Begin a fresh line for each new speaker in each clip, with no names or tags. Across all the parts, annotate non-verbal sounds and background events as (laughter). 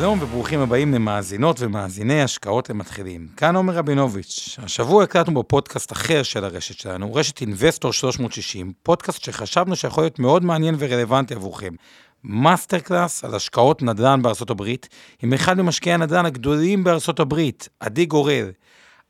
שלום וברוכים הבאים למאזינות ומאזיני השקעות למתחילים. כאן עומר רבינוביץ'. השבוע הקלטנו בפודקאסט אחר של הרשת שלנו, רשת אינבסטור 360, פודקאסט שחשבנו שיכול להיות מאוד מעניין ורלוונטי עבורכם. מאסטר קלאס על השקעות נדל"ן בארצות הברית, עם אחד ממשקיעי הנדל"ן הגדולים בארצות הברית, עדי גורל.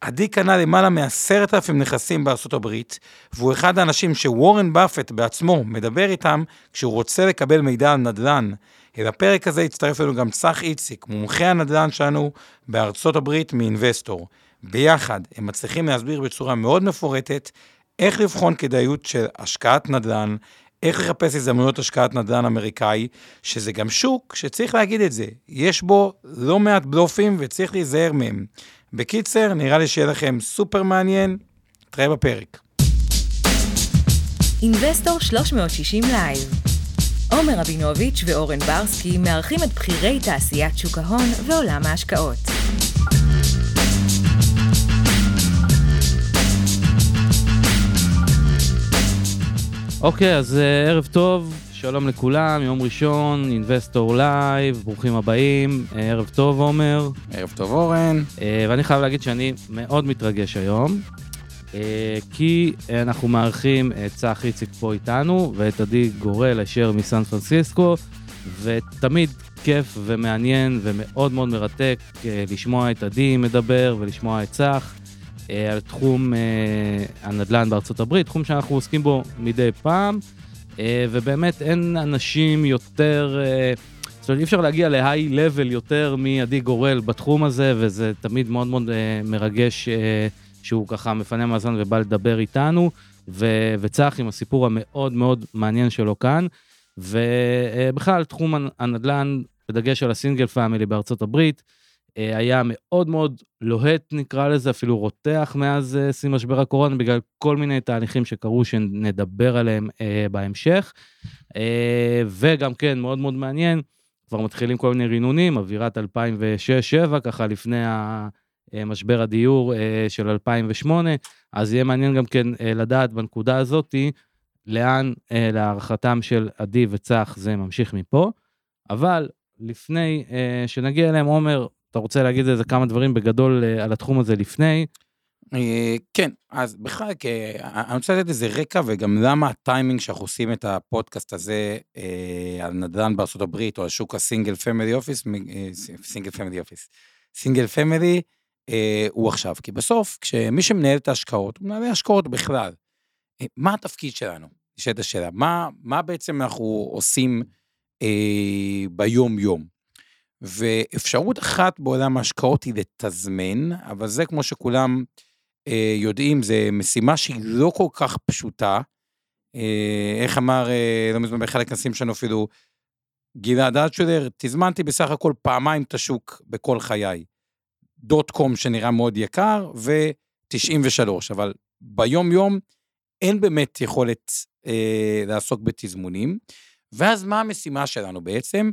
עדי קנה למעלה מעשרת אלפים נכסים בארצות הברית, והוא אחד האנשים שוורן באפט בעצמו מדבר איתם כשהוא רוצה לקבל מידע על נדל"ן. אל הפרק הזה הצטרף לנו גם צח איציק, מומחה הנדל"ן שלנו בארצות הברית מאינבסטור. ביחד הם מצליחים להסביר בצורה מאוד מפורטת איך לבחון כדאיות של השקעת נדל"ן, איך לחפש הזדמנויות השקעת נדל"ן אמריקאי, שזה גם שוק שצריך להגיד את זה, יש בו לא מעט בלופים וצריך להיזהר מהם. בקיצר, נראה לי שיהיה לכם סופר מעניין, נתראה בפרק.
אינבסטור 360 לייב עומר רבינוביץ' ואורן ברסקי מארחים את בכירי תעשיית שוק ההון ועולם ההשקעות.
אוקיי, okay, אז אה, ערב טוב, שלום לכולם, יום ראשון, אינבסטור לייב, ברוכים הבאים, אה, ערב טוב עומר.
ערב טוב אורן.
אה, ואני חייב להגיד שאני מאוד מתרגש היום. אה, כי אנחנו מארחים את צח איציק פה איתנו, ואת עדי גורל ישר מסן פרנסיסקו, ותמיד כיף ומעניין ומאוד מאוד מרתק אה, לשמוע את עדי מדבר ולשמוע את צח אה, על תחום הנדל"ן בארצות הברית, תחום שאנחנו עוסקים בו מדי פעם, ובאמת אין אנשים יותר... זאת אומרת, אי אפשר להגיע להיי לבל יותר מעדי גורל בתחום הזה, וזה תמיד מאוד מאוד מרגש שהוא ככה מפנה מהזמן ובא לדבר איתנו, ו- וצח עם הסיפור המאוד מאוד מעניין שלו כאן, ובכלל תחום הנדל"ן, בדגש על הסינגל פאמילי בארצות הברית, אה, היה מאוד מאוד לוהט נקרא לזה, אפילו רותח מאז אה, שיא משבר הקורונה, בגלל כל מיני תהליכים שקרו שנדבר עליהם אה, בהמשך. וגם כן, מאוד מאוד מעניין, כבר מתחילים כל מיני רינונים, אווירת 2006-2007, ככה לפני ה... אה, משבר הדיור אה, של 2008, אז יהיה מעניין גם כן אה, לדעת בנקודה הזאתי, לאן להערכתם של עדי וצח זה ממשיך מפה. אבל לפני שנגיע אליהם, עומר, אתה רוצה להגיד איזה כמה דברים בגדול על התחום הזה לפני?
כן, אז בכלל, אני רוצה לתת איזה רקע וגם למה הטיימינג שאנחנו עושים את הפודקאסט הזה על נדל"ן הברית או על שוק ה single family office, single family office, single family, הוא עכשיו. כי בסוף, כמי שמנהל את ההשקעות, הוא מנהל השקעות בכלל. אה, מה התפקיד שלנו? נשאלת השאלה. מה, מה בעצם אנחנו עושים אה, ביום-יום? ואפשרות אחת בעולם ההשקעות היא לתזמן, אבל זה כמו שכולם אה, יודעים, זה משימה שהיא לא כל כך פשוטה. אה, איך אמר, אה, לא מזמן באחד הכנסים שלנו אפילו, גלעד אלטשולר, תזמנתי בסך הכל פעמיים את השוק בכל חיי. דוט קום שנראה מאוד יקר, ו-93, אבל ביום-יום אין באמת יכולת אה, לעסוק בתזמונים. ואז מה המשימה שלנו בעצם?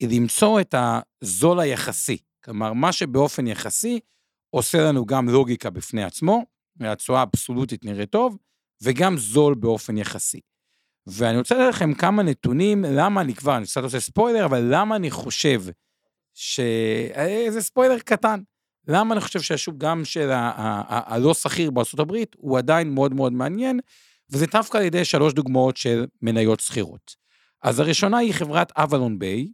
היא למצוא את הזול היחסי. כלומר, מה שבאופן יחסי עושה לנו גם לוגיקה בפני עצמו, והתשואה אבסולוטית נראית טוב, וגם זול באופן יחסי. ואני רוצה לתת לכם כמה נתונים, למה אני כבר, אני קצת עושה ספוילר, אבל למה אני חושב ש... איזה ספוילר קטן. למה אני חושב שהשוק גם של הלא סחיר בארה"ב הוא עדיין מאוד מאוד מעניין, וזה דווקא על ידי שלוש דוגמאות של מניות סחירות. אז הראשונה היא חברת AvalonBay,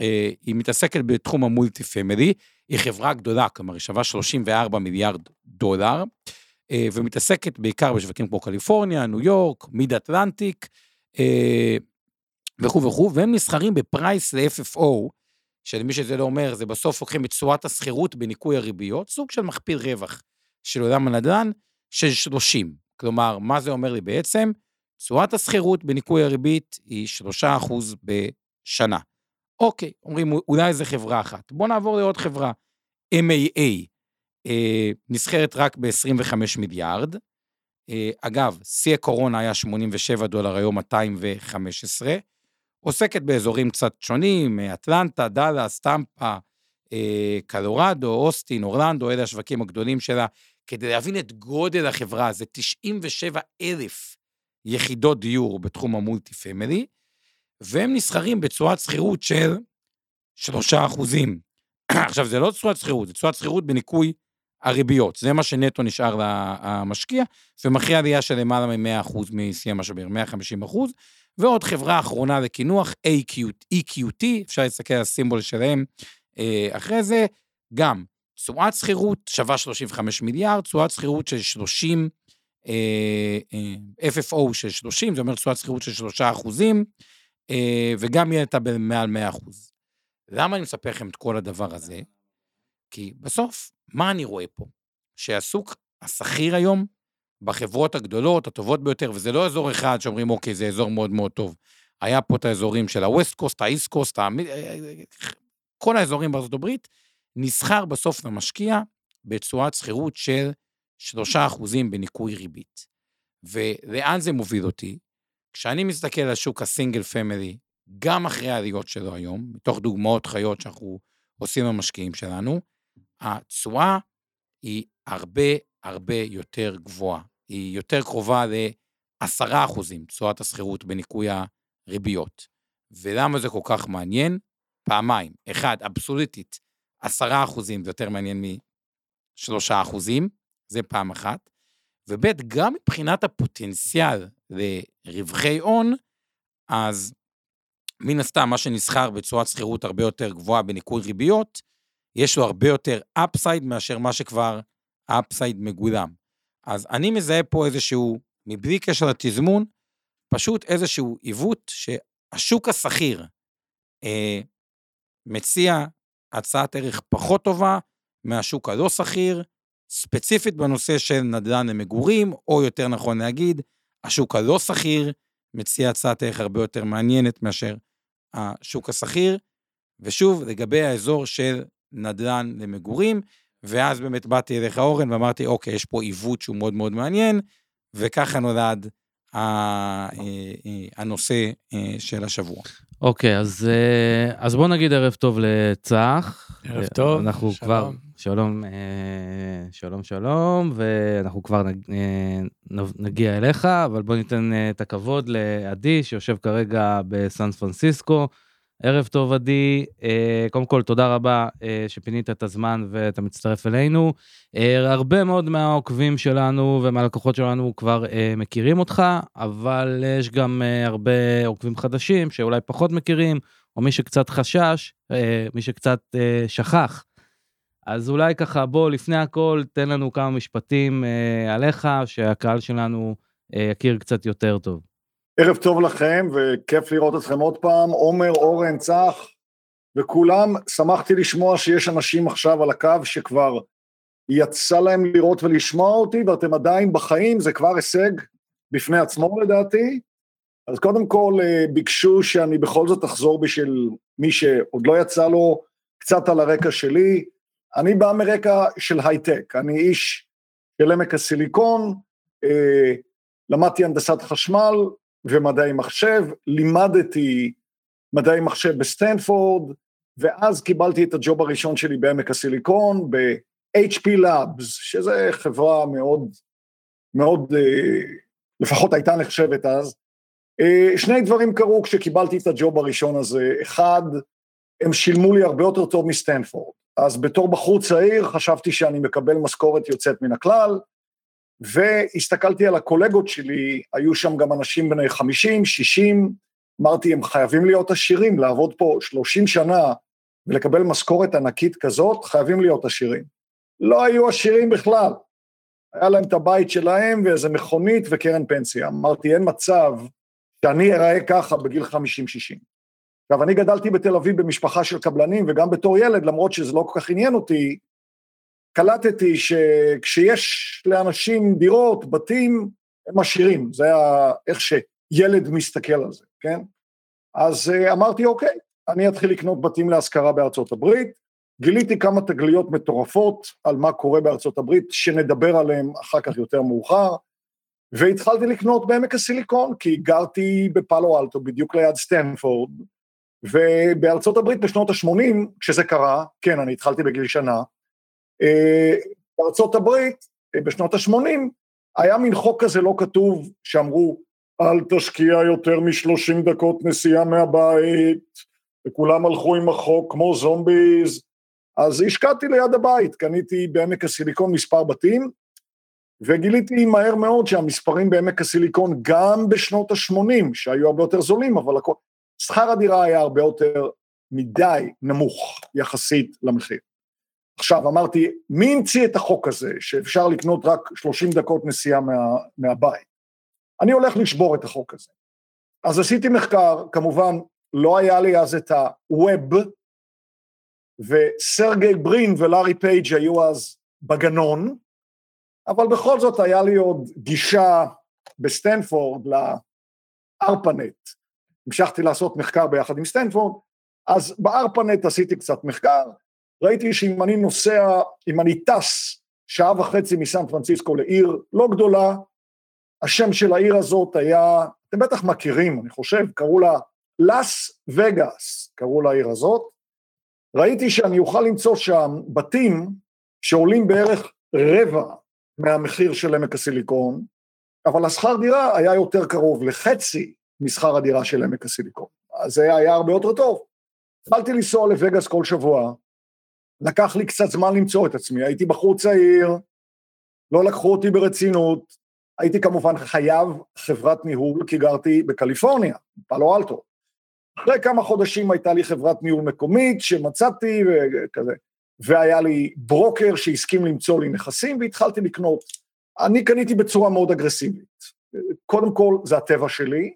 אה, היא מתעסקת בתחום ה multi family, היא חברה גדולה, כלומר היא שווה 34 מיליארד דולר, אה, ומתעסקת בעיקר בשווקים כמו קליפורניה, ניו יורק, Mid Atlantic, אה, וכו' וכו', והם נסחרים ב price ל-FFO, שלמי שזה לא אומר, זה בסוף לוקחים את תשואת השכירות בניכוי הריביות, סוג של מכפיל רווח של עולם הנדל"ן של 30. כלומר, מה זה אומר לי בעצם? תשואת השכירות בניכוי הריבית היא 3% בשנה. אוקיי, אומרים, אולי זו חברה אחת. בואו נעבור לעוד חברה, MAA, אה, נסחרת רק ב-25 מיליארד, אה, אגב, שיא הקורונה היה 87 דולר, היום 215. עוסקת באזורים קצת שונים, אטלנטה, דאלאס, טמפה, אה, קלורדו, אוסטין, אורלנדו, אלה השווקים הגדולים שלה. כדי להבין את גודל החברה, זה 97 אלף יחידות דיור בתחום המולטי פמילי, והם נסחרים בצורת שכירות של 3 אחוזים. (clears throat) עכשיו, זה לא צורת שכירות, זה צורת שכירות בניכוי הריביות. זה מה שנטו נשאר למשקיע, ומכריע עלייה של למעלה מ-100% משיא המשבר, 150%. ועוד חברה אחרונה לקינוח, EQT, אפשר להסתכל על הסימבול שלהם אה, אחרי זה, גם תשואת שכירות שווה 35 מיליארד, תשואת שכירות של 30, אה, אה, FFO של 30, זה אומר תשואת שכירות של 3 אחוזים, וגם יהיה את מעל 100 אחוז. למה אני מספר לכם את כל הדבר הזה? כי בסוף, מה אני רואה פה? שהסוג השכיר היום, בחברות הגדולות, הטובות ביותר, וזה לא אזור אחד שאומרים, אוקיי, זה אזור מאוד מאוד טוב. היה פה את האזורים של ה-West Coast, ה-East Coast, ה... כל האזורים בארצות הברית, נסחר בסוף למשקיע בתשואת שכירות של 3% בניכוי ריבית. ולאן זה מוביל אותי? כשאני מסתכל על שוק הסינגל פמילי, גם אחרי העליות שלו היום, מתוך דוגמאות חיות שאנחנו עושים למשקיעים שלנו, התשואה היא הרבה הרבה יותר גבוהה. היא יותר קרובה ל-10% תשואת השכירות בניכוי הריביות. ולמה זה כל כך מעניין? פעמיים. אחד, אבסולוטית, 10% זה יותר מעניין מ-3%, זה פעם אחת. וב', גם מבחינת הפוטנציאל לרווחי הון, אז מן הסתם, מה שנסחר בצורת שכירות הרבה יותר גבוהה בניכוי ריביות, יש לו הרבה יותר אפסייד מאשר מה שכבר אפסייד מגולם. אז אני מזהה פה איזשהו, מבלי קשר לתזמון, פשוט איזשהו עיוות שהשוק השכיר אה, מציע הצעת ערך פחות טובה מהשוק הלא שכיר, ספציפית בנושא של נדל"ן למגורים, או יותר נכון להגיד, השוק הלא שכיר מציע הצעת ערך הרבה יותר מעניינת מאשר השוק השכיר. ושוב, לגבי האזור של נדל"ן למגורים, ואז באמת באתי אליך אורן ואמרתי, אוקיי, יש פה עיוות שהוא מאוד מאוד מעניין, וככה נולד אה, אה, הנושא אה, של השבוע.
אוקיי, אז, אז בוא נגיד ערב טוב לצח.
ערב טוב,
אנחנו שלום. כבר, שלום, שלום, שלום, ואנחנו כבר נגיע אליך, אבל בוא ניתן את הכבוד לעדי, שיושב כרגע בסן פרנסיסקו. ערב טוב, עדי. אה, קודם כל, תודה רבה אה, שפינית את הזמן ואתה מצטרף אלינו. אה, הרבה מאוד מהעוקבים שלנו ומהלקוחות שלנו כבר מכירים אותך, אבל יש גם הרבה עוקבים חדשים שאולי פחות מכירים, או מי שקצת חשש, מי שקצת שכח. אז אולי ככה, בוא, לפני הכל, תן לנו כמה משפטים עליך, שהקהל שלנו יכיר קצת יותר טוב.
ערב טוב לכם וכיף לראות אתכם עוד פעם, עומר, אורן, צח וכולם, שמחתי לשמוע שיש אנשים עכשיו על הקו שכבר יצא להם לראות ולשמוע אותי ואתם עדיין בחיים, זה כבר הישג בפני עצמו לדעתי. אז קודם כל אה, ביקשו שאני בכל זאת אחזור בשביל מי שעוד לא יצא לו קצת על הרקע שלי. אני בא מרקע של הייטק, אני איש של עמק הסיליקון, אה, למדתי הנדסת חשמל, ומדעי מחשב, לימדתי מדעי מחשב בסטנפורד, ואז קיבלתי את ה job הראשון שלי בעמק הסיליקון, ב-HP Labs, שזה חברה מאוד, מאוד, אה, לפחות הייתה נחשבת אז. אה, שני דברים קרו כשקיבלתי את ה job הראשון הזה, אחד, הם שילמו לי הרבה יותר טוב מסטנפורד, אז בתור בחור צעיר חשבתי שאני מקבל משכורת יוצאת מן הכלל, והסתכלתי על הקולגות שלי, היו שם גם אנשים בני 50, 60, אמרתי, הם חייבים להיות עשירים, לעבוד פה 30 שנה ולקבל משכורת ענקית כזאת, חייבים להיות עשירים. לא היו עשירים בכלל. היה להם את הבית שלהם ואיזה מכונית וקרן פנסיה. אמרתי, אין מצב שאני אראה ככה בגיל 50-60. עכשיו, אני גדלתי בתל אביב במשפחה של קבלנים, וגם בתור ילד, למרות שזה לא כל כך עניין אותי, קלטתי שכשיש לאנשים דירות, בתים, הם עשירים, זה היה איך שילד מסתכל על זה, כן? אז אה, אמרתי, אוקיי, אני אתחיל לקנות בתים להשכרה בארצות הברית, גיליתי כמה תגליות מטורפות על מה קורה בארצות הברית, שנדבר עליהן אחר כך יותר מאוחר. והתחלתי לקנות בעמק הסיליקון, כי גרתי בפאלו אלטו, בדיוק ליד סטנפורד, ובארצות הברית בשנות ה-80, כשזה קרה, כן, אני התחלתי בגיל שנה, בארצות הברית, אה, בשנות ה-80, היה מין חוק כזה לא כתוב, שאמרו, אל תשקיע יותר משלושים דקות נסיעה מהבית, וכולם הלכו עם החוק כמו זומביז, אז השקעתי ליד הבית, קניתי בעמק הסיליקון מספר בתים, וגיליתי מהר מאוד שהמספרים בעמק הסיליקון, גם בשנות ה-80, שהיו הרבה יותר זולים, אבל הכל, שכר הדירה היה הרבה יותר מדי נמוך יחסית למחיר. עכשיו, אמרתי, מי המציא את החוק הזה, שאפשר לקנות רק 30 דקות נסיעה מה, מהבית? אני הולך לשבור את החוק הזה. אז עשיתי מחקר, כמובן, לא היה לי אז את ה-Web, וסרגי ברין ולארי פייג' היו אז בגנון, אבל בכל זאת היה לי עוד גישה בסטנפורד לארפנט. המשכתי לעשות מחקר ביחד עם סטנפורד, אז בארפנט עשיתי קצת מחקר, ראיתי שאם אני נוסע, אם אני טס שעה וחצי מסן פרנסיסקו לעיר לא גדולה, השם של העיר הזאת היה, אתם בטח מכירים, אני חושב, קראו לה לאס וגאס, קראו לעיר הזאת. ראיתי שאני אוכל למצוא שם בתים שעולים בערך רבע מהמחיר של עמק הסיליקון, אבל השכר דירה היה יותר קרוב לחצי משכר הדירה של עמק הסיליקון. אז זה היה הרבה יותר טוב. התחלתי לנסוע לווגאס כל שבוע, לקח לי קצת זמן למצוא את עצמי, הייתי בחור צעיר, לא לקחו אותי ברצינות, הייתי כמובן חייב חברת ניהול כי גרתי בקליפורניה, פאלו אלטו. אחרי כמה חודשים הייתה לי חברת ניהול מקומית שמצאתי וכזה, והיה לי ברוקר שהסכים למצוא לי נכסים והתחלתי לקנות. אני קניתי בצורה מאוד אגרסיבית. קודם כל, זה הטבע שלי.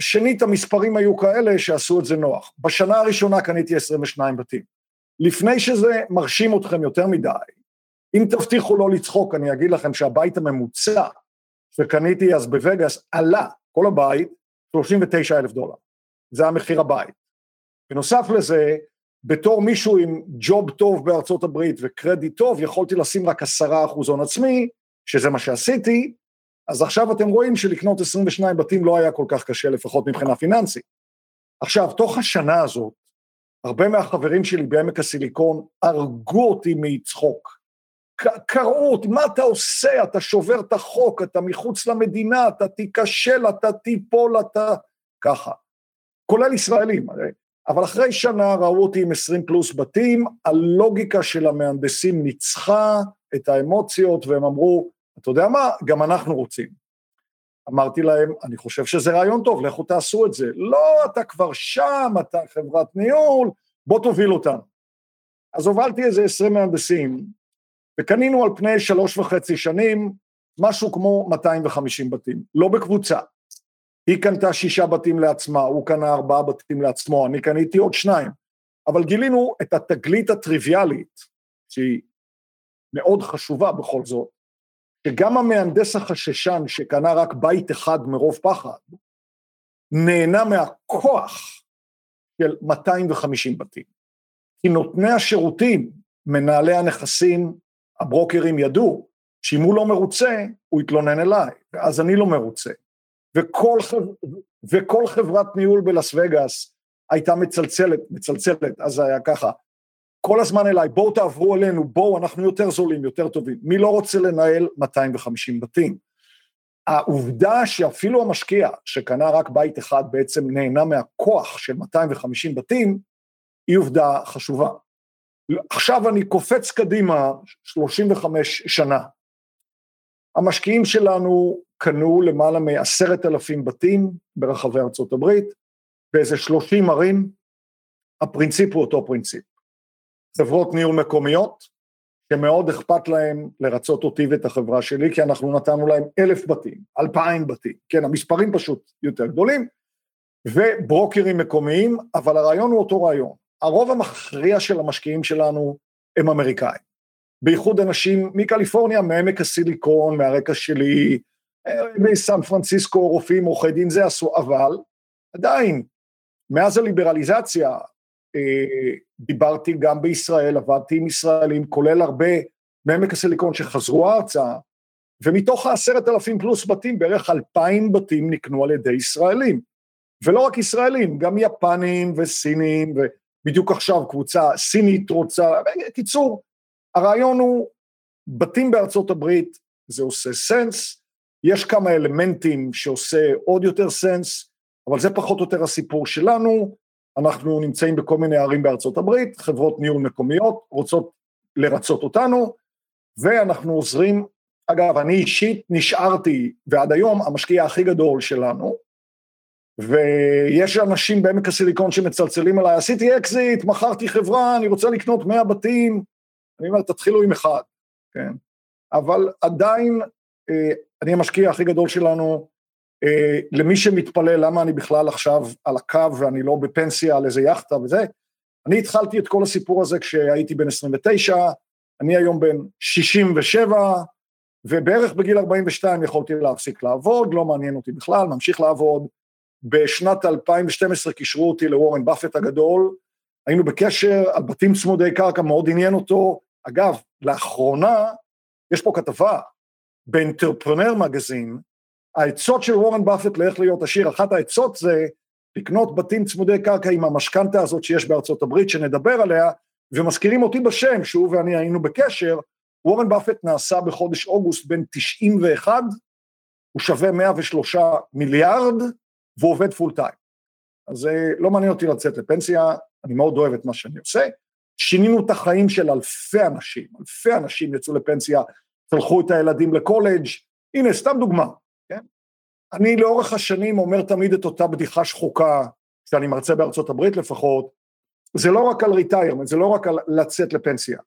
שנית, המספרים היו כאלה שעשו את זה נוח. בשנה הראשונה קניתי 22 בתים. לפני שזה מרשים אתכם יותר מדי, אם תבטיחו לא לצחוק, אני אגיד לכם שהבית הממוצע שקניתי אז בווגאס עלה, כל הבית, 39 אלף דולר. זה המחיר הבית. בנוסף לזה, בתור מישהו עם ג'וב טוב בארצות הברית וקרדיט טוב, יכולתי לשים רק עשרה אחוז הון עצמי, שזה מה שעשיתי, אז עכשיו אתם רואים שלקנות 22 בתים לא היה כל כך קשה, לפחות מבחינה פיננסית. עכשיו, תוך השנה הזאת, הרבה מהחברים שלי בעמק הסיליקון הרגו אותי מצחוק. קראו אותי, מה אתה עושה? אתה שובר את החוק, אתה מחוץ למדינה, אתה תיכשל, אתה תיפול, אתה... ככה. כולל ישראלים, אבל אחרי שנה ראו אותי עם 20 פלוס בתים, הלוגיקה של המהנדסים ניצחה את האמוציות והם אמרו, אתה יודע מה, גם אנחנו רוצים. אמרתי להם, אני חושב שזה רעיון טוב, לכו תעשו את זה. לא, אתה כבר שם, אתה חברת ניהול, בוא תוביל אותנו. אז הובלתי איזה 20 מהנדסים, וקנינו על פני שלוש וחצי שנים משהו כמו 250 בתים, לא בקבוצה. היא קנתה שישה בתים לעצמה, הוא קנה ארבעה בתים לעצמו, אני קניתי עוד שניים. אבל גילינו את התגלית הטריוויאלית, שהיא מאוד חשובה בכל זאת, שגם המהנדס החששן שקנה רק בית אחד מרוב פחד, נהנה מהכוח של 250 בתים. כי נותני השירותים, מנהלי הנכסים, הברוקרים ידעו שאם הוא לא מרוצה, הוא יתלונן אליי, ואז אני לא מרוצה. וכל, וכל חברת ניהול בלאס וגאס הייתה מצלצלת, מצלצלת, אז זה היה ככה, כל הזמן אליי, בואו תעברו אלינו, בואו, אנחנו יותר זולים, יותר טובים. מי לא רוצה לנהל 250 בתים? העובדה שאפילו המשקיע שקנה רק בית אחד בעצם נהנה מהכוח של 250 בתים, היא עובדה חשובה. עכשיו אני קופץ קדימה 35 שנה. המשקיעים שלנו קנו למעלה מעשרת אלפים בתים ברחבי ארצות הברית, באיזה שלושים ערים, הפרינציפ הוא אותו פרינציפ. חברות ניהול מקומיות, שמאוד אכפת להם לרצות אותי ואת החברה שלי, כי אנחנו נתנו להם אלף בתים, אלפיים בתים, כן, המספרים פשוט יותר גדולים, וברוקרים מקומיים, אבל הרעיון הוא אותו רעיון. הרוב המכריע של המשקיעים שלנו הם אמריקאים. בייחוד אנשים מקליפורניה, מעמק הסיליקון, מהרקע שלי, מסן פרנסיסקו, רופאים, עורכי דין, זה עשו, אבל עדיין, מאז הליברליזציה, אה, דיברתי גם בישראל, עבדתי עם ישראלים, כולל הרבה מעמק הסיליקון שחזרו ארצה, ומתוך העשרת אלפים פלוס בתים, בערך אלפיים בתים נקנו על ידי ישראלים. ולא רק ישראלים, גם יפנים וסינים, ובדיוק עכשיו קבוצה סינית רוצה, קיצור, הרעיון הוא, בתים בארצות הברית, זה עושה sense, יש כמה אלמנטים שעושה עוד יותר sense, אבל זה פחות או יותר הסיפור שלנו, אנחנו נמצאים בכל מיני ערים בארצות הברית, חברות ניהול מקומיות רוצות לרצות אותנו, ואנחנו עוזרים, אגב, אני אישית נשארתי, ועד היום המשקיע הכי גדול שלנו, ויש אנשים בעמק הסיליקון שמצלצלים אליי, עשיתי אקזיט, מכרתי חברה, אני רוצה לקנות 100 בתים, אני אומר, תתחילו עם אחד, כן? אבל עדיין, אה, אני המשקיע הכי גדול שלנו, למי שמתפלא למה אני בכלל עכשיו על הקו ואני לא בפנסיה על איזה יאכטה וזה, אני התחלתי את כל הסיפור הזה כשהייתי בן 29, אני היום בן 67, ובערך בגיל 42 יכולתי להפסיק לעבוד, לא מעניין אותי בכלל, ממשיך לעבוד. בשנת 2012 קישרו אותי לוורן באפט הגדול, היינו בקשר על בתים צמודי קרקע, מאוד עניין אותו. אגב, לאחרונה יש פה כתבה באינטרפרנר מגזין, העצות של וורן באפט לאיך להיות עשיר, אחת העצות זה לקנות בתים צמודי קרקע עם המשכנתה הזאת שיש בארצות הברית, שנדבר עליה, ומזכירים אותי בשם, שהוא ואני היינו בקשר, וורן באפט נעשה בחודש אוגוסט בין 91, הוא שווה 103 מיליארד, והוא עובד full time. אז אה, לא מעניין אותי לצאת לפנסיה, אני מאוד אוהב את מה שאני עושה. שינינו את החיים של אלפי אנשים, אלפי אנשים יצאו לפנסיה, שלחו את הילדים לקולג', הנה, סתם דוגמה? אני לאורך השנים אומר תמיד את אותה בדיחה שחוקה, שאני מרצה בארצות הברית לפחות, זה לא רק על retirement, זה לא רק על לצאת לפנסיה.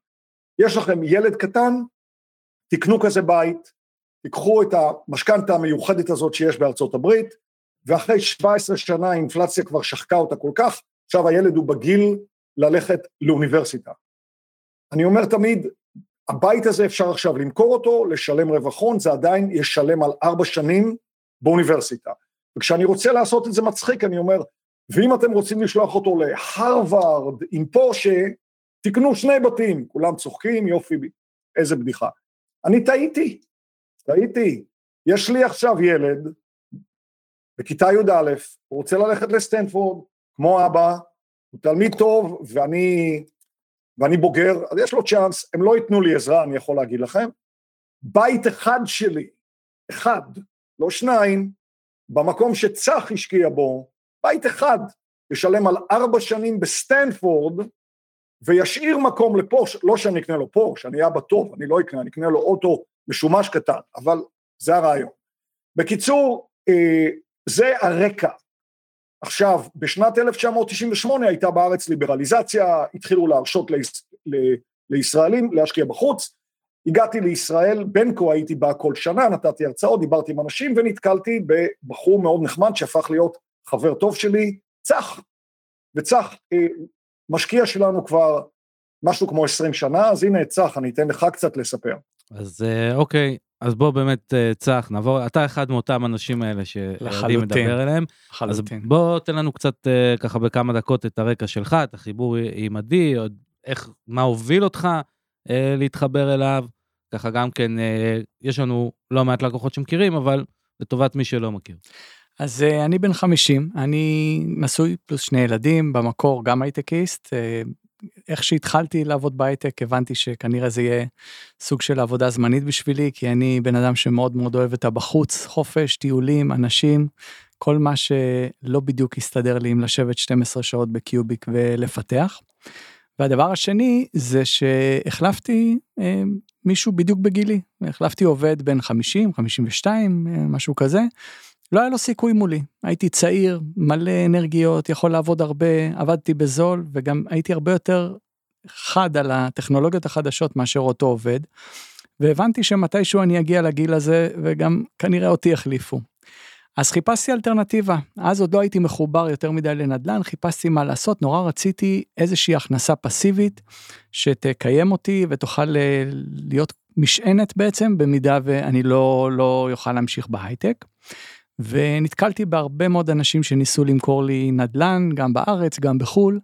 יש לכם ילד קטן, תקנו כזה בית, תיקחו את המשכנתה המיוחדת הזאת שיש בארצות הברית, ואחרי 17 שנה האינפלציה כבר שחקה אותה כל כך, עכשיו הילד הוא בגיל ללכת לאוניברסיטה. אני אומר תמיד, הבית הזה אפשר עכשיו למכור אותו, לשלם רווח הון, זה עדיין ישלם על ארבע שנים באוניברסיטה. וכשאני רוצה לעשות את זה מצחיק, אני אומר, ואם אתם רוצים לשלוח אותו להרווארד עם פורשה, תקנו שני בתים, כולם צוחקים, יופי, איזה בדיחה. אני טעיתי, טעיתי. יש לי עכשיו ילד בכיתה י"א, הוא רוצה ללכת לסטנפורד, כמו אבא, הוא תלמיד טוב ואני, ואני בוגר, אז יש לו צ'אנס, הם לא ייתנו לי עזרה, אני יכול להגיד לכם. בית אחד שלי, אחד, לא שניים, במקום שצח השקיע בו, בית אחד, ישלם על ארבע שנים בסטנפורד, וישאיר מקום לפורש, לא שאני אקנה לו פורש, אני אבא טוב, אני לא אקנה, אני אקנה לו אוטו משומש קטן, אבל זה הרעיון. בקיצור, אה, זה הרקע. עכשיו, בשנת 1998 הייתה בארץ ליברליזציה, התחילו להרשות ליש... לישראלים להשקיע בחוץ, הגעתי לישראל, בין כה הייתי בא כל שנה, נתתי הרצאות, דיברתי עם אנשים ונתקלתי בבחור מאוד נחמד שהפך להיות חבר טוב שלי, צח, וצח אה, משקיע שלנו כבר משהו כמו 20 שנה, אז הנה צח, אני אתן לך קצת לספר.
אז אה, אוקיי, אז בוא באמת אה, צח נעבור אתה אחד מאותם אנשים האלה שיודעים לדבר אליהם. אז בוא תן לנו קצת ככה בכמה דקות את הרקע שלך את החיבור עם עדי עוד איך מה הוביל אותך אה, להתחבר אליו ככה גם כן יש לנו לא מעט לקוחות שמכירים אבל לטובת מי שלא מכיר.
אז אני בן 50 אני נשוי פלוס שני ילדים במקור גם הייטקיסט איך שהתחלתי לעבוד בהייטק הבנתי שכנראה זה יהיה סוג של עבודה זמנית בשבילי כי אני בן אדם שמאוד מאוד אוהב את הבחוץ חופש טיולים אנשים כל מה שלא בדיוק הסתדר לי עם לשבת 12 שעות בקיוביק ולפתח. והדבר השני זה שהחלפתי אה, מישהו בדיוק בגילי החלפתי עובד בן 50 52 אה, משהו כזה לא היה לו סיכוי מולי, הייתי צעיר, מלא אנרגיות, יכול לעבוד הרבה, עבדתי בזול וגם הייתי הרבה יותר חד על הטכנולוגיות החדשות מאשר אותו עובד. והבנתי שמתישהו אני אגיע לגיל הזה וגם כנראה אותי יחליפו. אז חיפשתי אלטרנטיבה, אז עוד לא הייתי מחובר יותר מדי לנדל"ן, חיפשתי מה לעשות, נורא רציתי איזושהי הכנסה פסיבית שתקיים אותי ותוכל אה, להיות משענת בעצם במידה ואני לא, לא יוכל להמשיך בהייטק. ונתקלתי בהרבה מאוד אנשים שניסו למכור לי נדל"ן, גם בארץ, גם בחו"ל,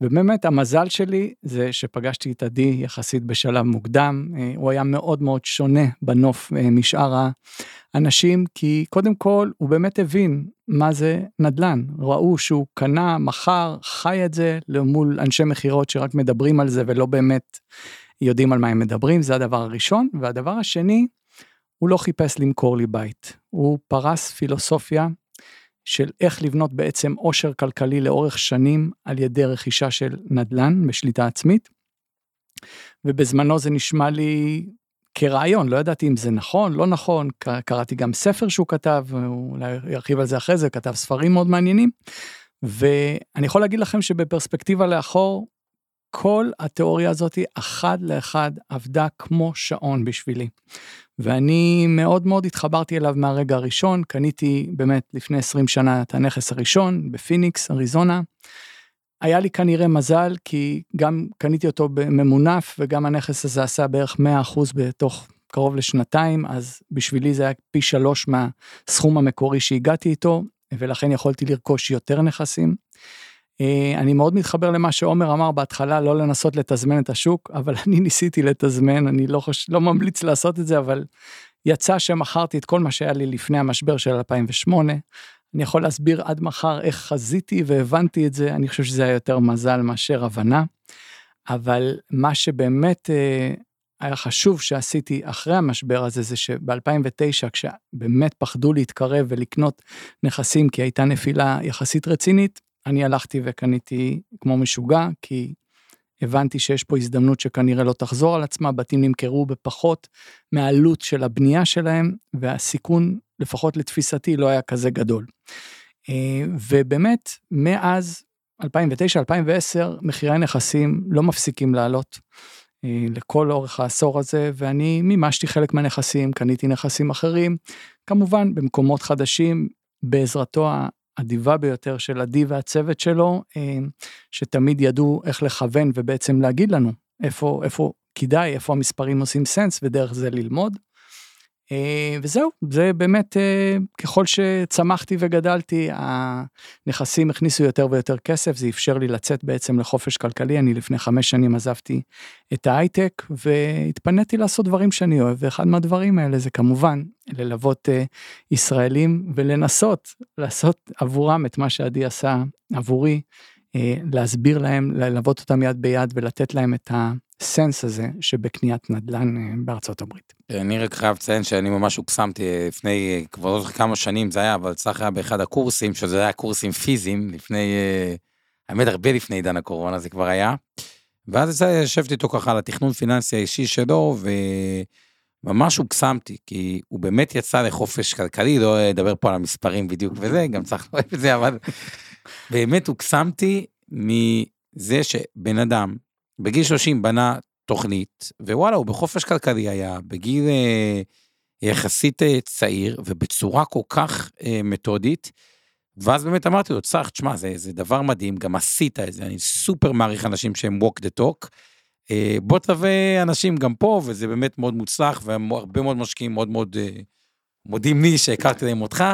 ובאמת המזל שלי זה שפגשתי את עדי יחסית בשלב מוקדם, אה, הוא היה מאוד מאוד שונה בנוף אה, משאר האנשים, כי קודם כל הוא באמת הבין מה זה נדל"ן, ראו שהוא קנה, מכר, חי את זה למול אנשי מכירות שרק מדברים על זה ולא באמת יודעים על מה הם מדברים, זה הדבר הראשון, והדבר השני, הוא לא חיפש למכור לי בית, הוא פרס פילוסופיה של איך לבנות בעצם עושר כלכלי לאורך שנים על ידי רכישה של נדל"ן בשליטה עצמית. ובזמנו זה נשמע לי כרעיון, לא ידעתי אם זה נכון, לא נכון, קראתי גם ספר שהוא כתב, אולי ירחיב על זה אחרי זה, כתב ספרים מאוד מעניינים. ואני יכול להגיד לכם שבפרספקטיבה לאחור, כל התיאוריה הזאת אחד לאחד עבדה כמו שעון בשבילי. ואני מאוד מאוד התחברתי אליו מהרגע הראשון, קניתי באמת לפני 20 שנה את הנכס הראשון בפיניקס, אריזונה. היה לי כנראה מזל, כי גם קניתי אותו בממונף, וגם הנכס הזה עשה בערך 100% בתוך קרוב לשנתיים, אז בשבילי זה היה פי שלוש מהסכום המקורי שהגעתי איתו, ולכן יכולתי לרכוש יותר נכסים. אה, אני מאוד מתחבר למה שעומר אמר בהתחלה, לא לנסות לתזמן את השוק, אבל (laughs) אני ניסיתי לתזמן, אני לא, חוש... לא ממליץ לעשות את זה, אבל יצא שמכרתי את כל מה שהיה לי לפני המשבר של 2008. אני יכול להסביר עד מחר איך חזיתי והבנתי את זה, אני חושב שזה היה יותר מזל מאשר הבנה. אבל מה שבאמת אה, היה חשוב שעשיתי אחרי המשבר הזה, זה שב-2009, כשבאמת פחדו להתקרב ולקנות נכסים כי הייתה נפילה יחסית רצינית, אני הלכתי וקניתי כמו משוגע, כי הבנתי שיש פה הזדמנות שכנראה לא תחזור על עצמה, בתים נמכרו בפחות מהעלות של הבנייה שלהם, והסיכון, לפחות לתפיסתי, לא היה כזה גדול. אה, ובאמת, מאז 2009-2010, מחירי הנכסים לא מפסיקים לעלות. אה, לכל אורך העשור הזה, ואני מימשתי חלק מהנכסים, קניתי נכסים אחרים, כמובן במקומות חדשים, בעזרתו האדיבה ביותר של עדי והצוות שלו, אה, שתמיד ידעו איך לכוון ובעצם להגיד לנו איפה, איפה כדאי, איפה המספרים עושים סנס ודרך זה ללמוד. אה, וזהו, זה באמת, אה, ככל שצמחתי וגדלתי, הנכסים הכניסו יותר ויותר כסף, זה אפשר לי לצאת בעצם לחופש כלכלי, אני לפני חמש שנים עזבתי את ההייטק והתפניתי לעשות דברים שאני אוהב, ואחד מהדברים האלה זה כמובן ללוות אה, ישראלים ולנסות לעשות עבורם את מה שעדי עשה עבורי, להסביר להם, ללוות אותם יד ביד ולתת להם את. הסנס הזה שבקניית נדל"ן אה, בארצות הברית.
אני רק חייב לציין שאני ממש הוקסמתי אה, לפני אה, כבר לא זוכר כמה שנים זה היה, אבל צח היה באחד הקורסים, שזה היה קורסים פיזיים, לפני, האמת הרבה לפני עידן הקורונה זה כבר היה. ואז ישבתי איתו ככה על התכנון פיננסי האישי שלו, וממש הוקסמתי, כי הוא באמת יצא לחופש כלכלי, לא אדבר פה על המספרים בדיוק וזה, גם צריך לאהוב את זה, אבל באמת הוקסמתי מזה שבן אדם בגיל 30 בנה תוכנית, ווואלה, הוא בחופש כלכלי היה, בגיל אה, יחסית אה, צעיר, ובצורה כל כך אה, מתודית. ואז באמת אמרתי לו, צח, תשמע, זה, זה דבר מדהים, גם עשית את זה, אני סופר מעריך אנשים שהם walk the talk. אה, בוא תווה אנשים גם פה, וזה באמת מאוד מוצלח, והרבה מאוד משקיעים מאוד מאוד אה, מודים לי שהכרתי להם אותך.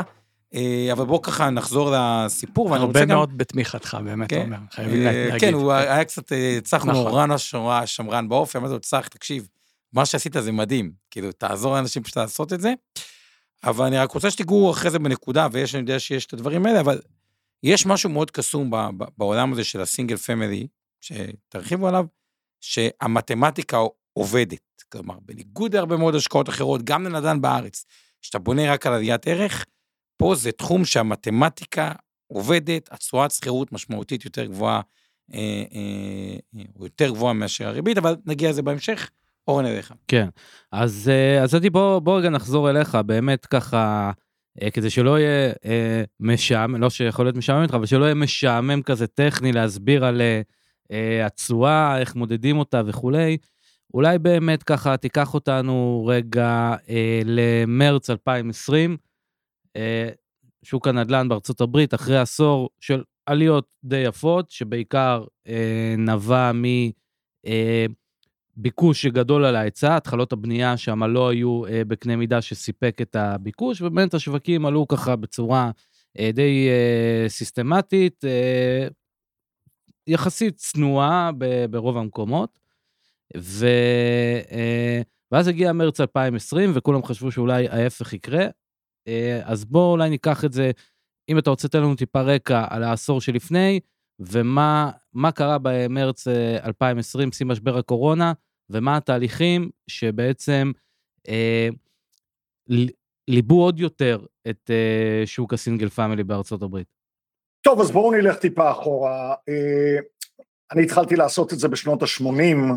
אה, אבל בואו ככה נחזור לסיפור,
ואני רוצה גם... הרבה מאוד בתמיכתך, באמת, כן, אומר, חייבים
אה,
להגיד.
כן, הוא היה קצת, אה, נורא נורא שמרן באופי, אמרתי לו, צח, תקשיב, מה שעשית זה מדהים, כאילו, תעזור לאנשים פשוט לעשות את זה. אבל אני רק רוצה שתיגעו אחרי זה בנקודה, ויש, אני יודע שיש את הדברים האלה, אבל יש משהו מאוד קסום בעולם הזה של הסינגל פמילי, שתרחיבו עליו, שהמתמטיקה עובדת. כלומר, בניגוד להרבה מאוד השקעות אחרות, גם לנדל"ן בארץ, שאתה בונה רק על עליית ערך, פה זה תחום שהמתמטיקה עובדת, התשואת שכירות משמעותית יותר גבוהה, אה, אה, אה, יותר גבוהה מאשר הריבית, אבל נגיע לזה בהמשך. אורן אליך.
כן, אז, אה, אז עדי בוא, בוא רגע נחזור אליך, באמת ככה, אה, כדי שלא יהיה אה, משעמם, לא שיכול להיות משעמם איתך, אבל שלא יהיה משעמם כזה טכני להסביר על אה, התשואה, איך מודדים אותה וכולי. אולי באמת ככה תיקח אותנו רגע אה, למרץ 2020, אה, שוק הנדל"ן בארצות הברית, אחרי עשור של עליות די יפות, שבעיקר אה, נבע מביקוש אה, שגדול על ההיצע, התחלות הבנייה שם לא היו אה, בקנה מידה שסיפק את הביקוש, ובאמת השווקים עלו ככה בצורה אה, די אה, סיסטמטית, אה, יחסית צנועה ברוב המקומות. ו... אה, ואז הגיע מרץ 2020, וכולם חשבו שאולי ההפך יקרה. אה, אז בואו אולי ניקח את זה, אם אתה רוצה לתת לנו טיפה רקע על העשור שלפני, ומה קרה במרץ 2020, שיא משבר הקורונה, ומה התהליכים שבעצם אה, ליבו עוד יותר את אה, שוק הסינגל פאמילי בארצות הברית.
טוב, אז בואו נלך טיפה אחורה. אה, אני התחלתי לעשות את זה בשנות ה-80,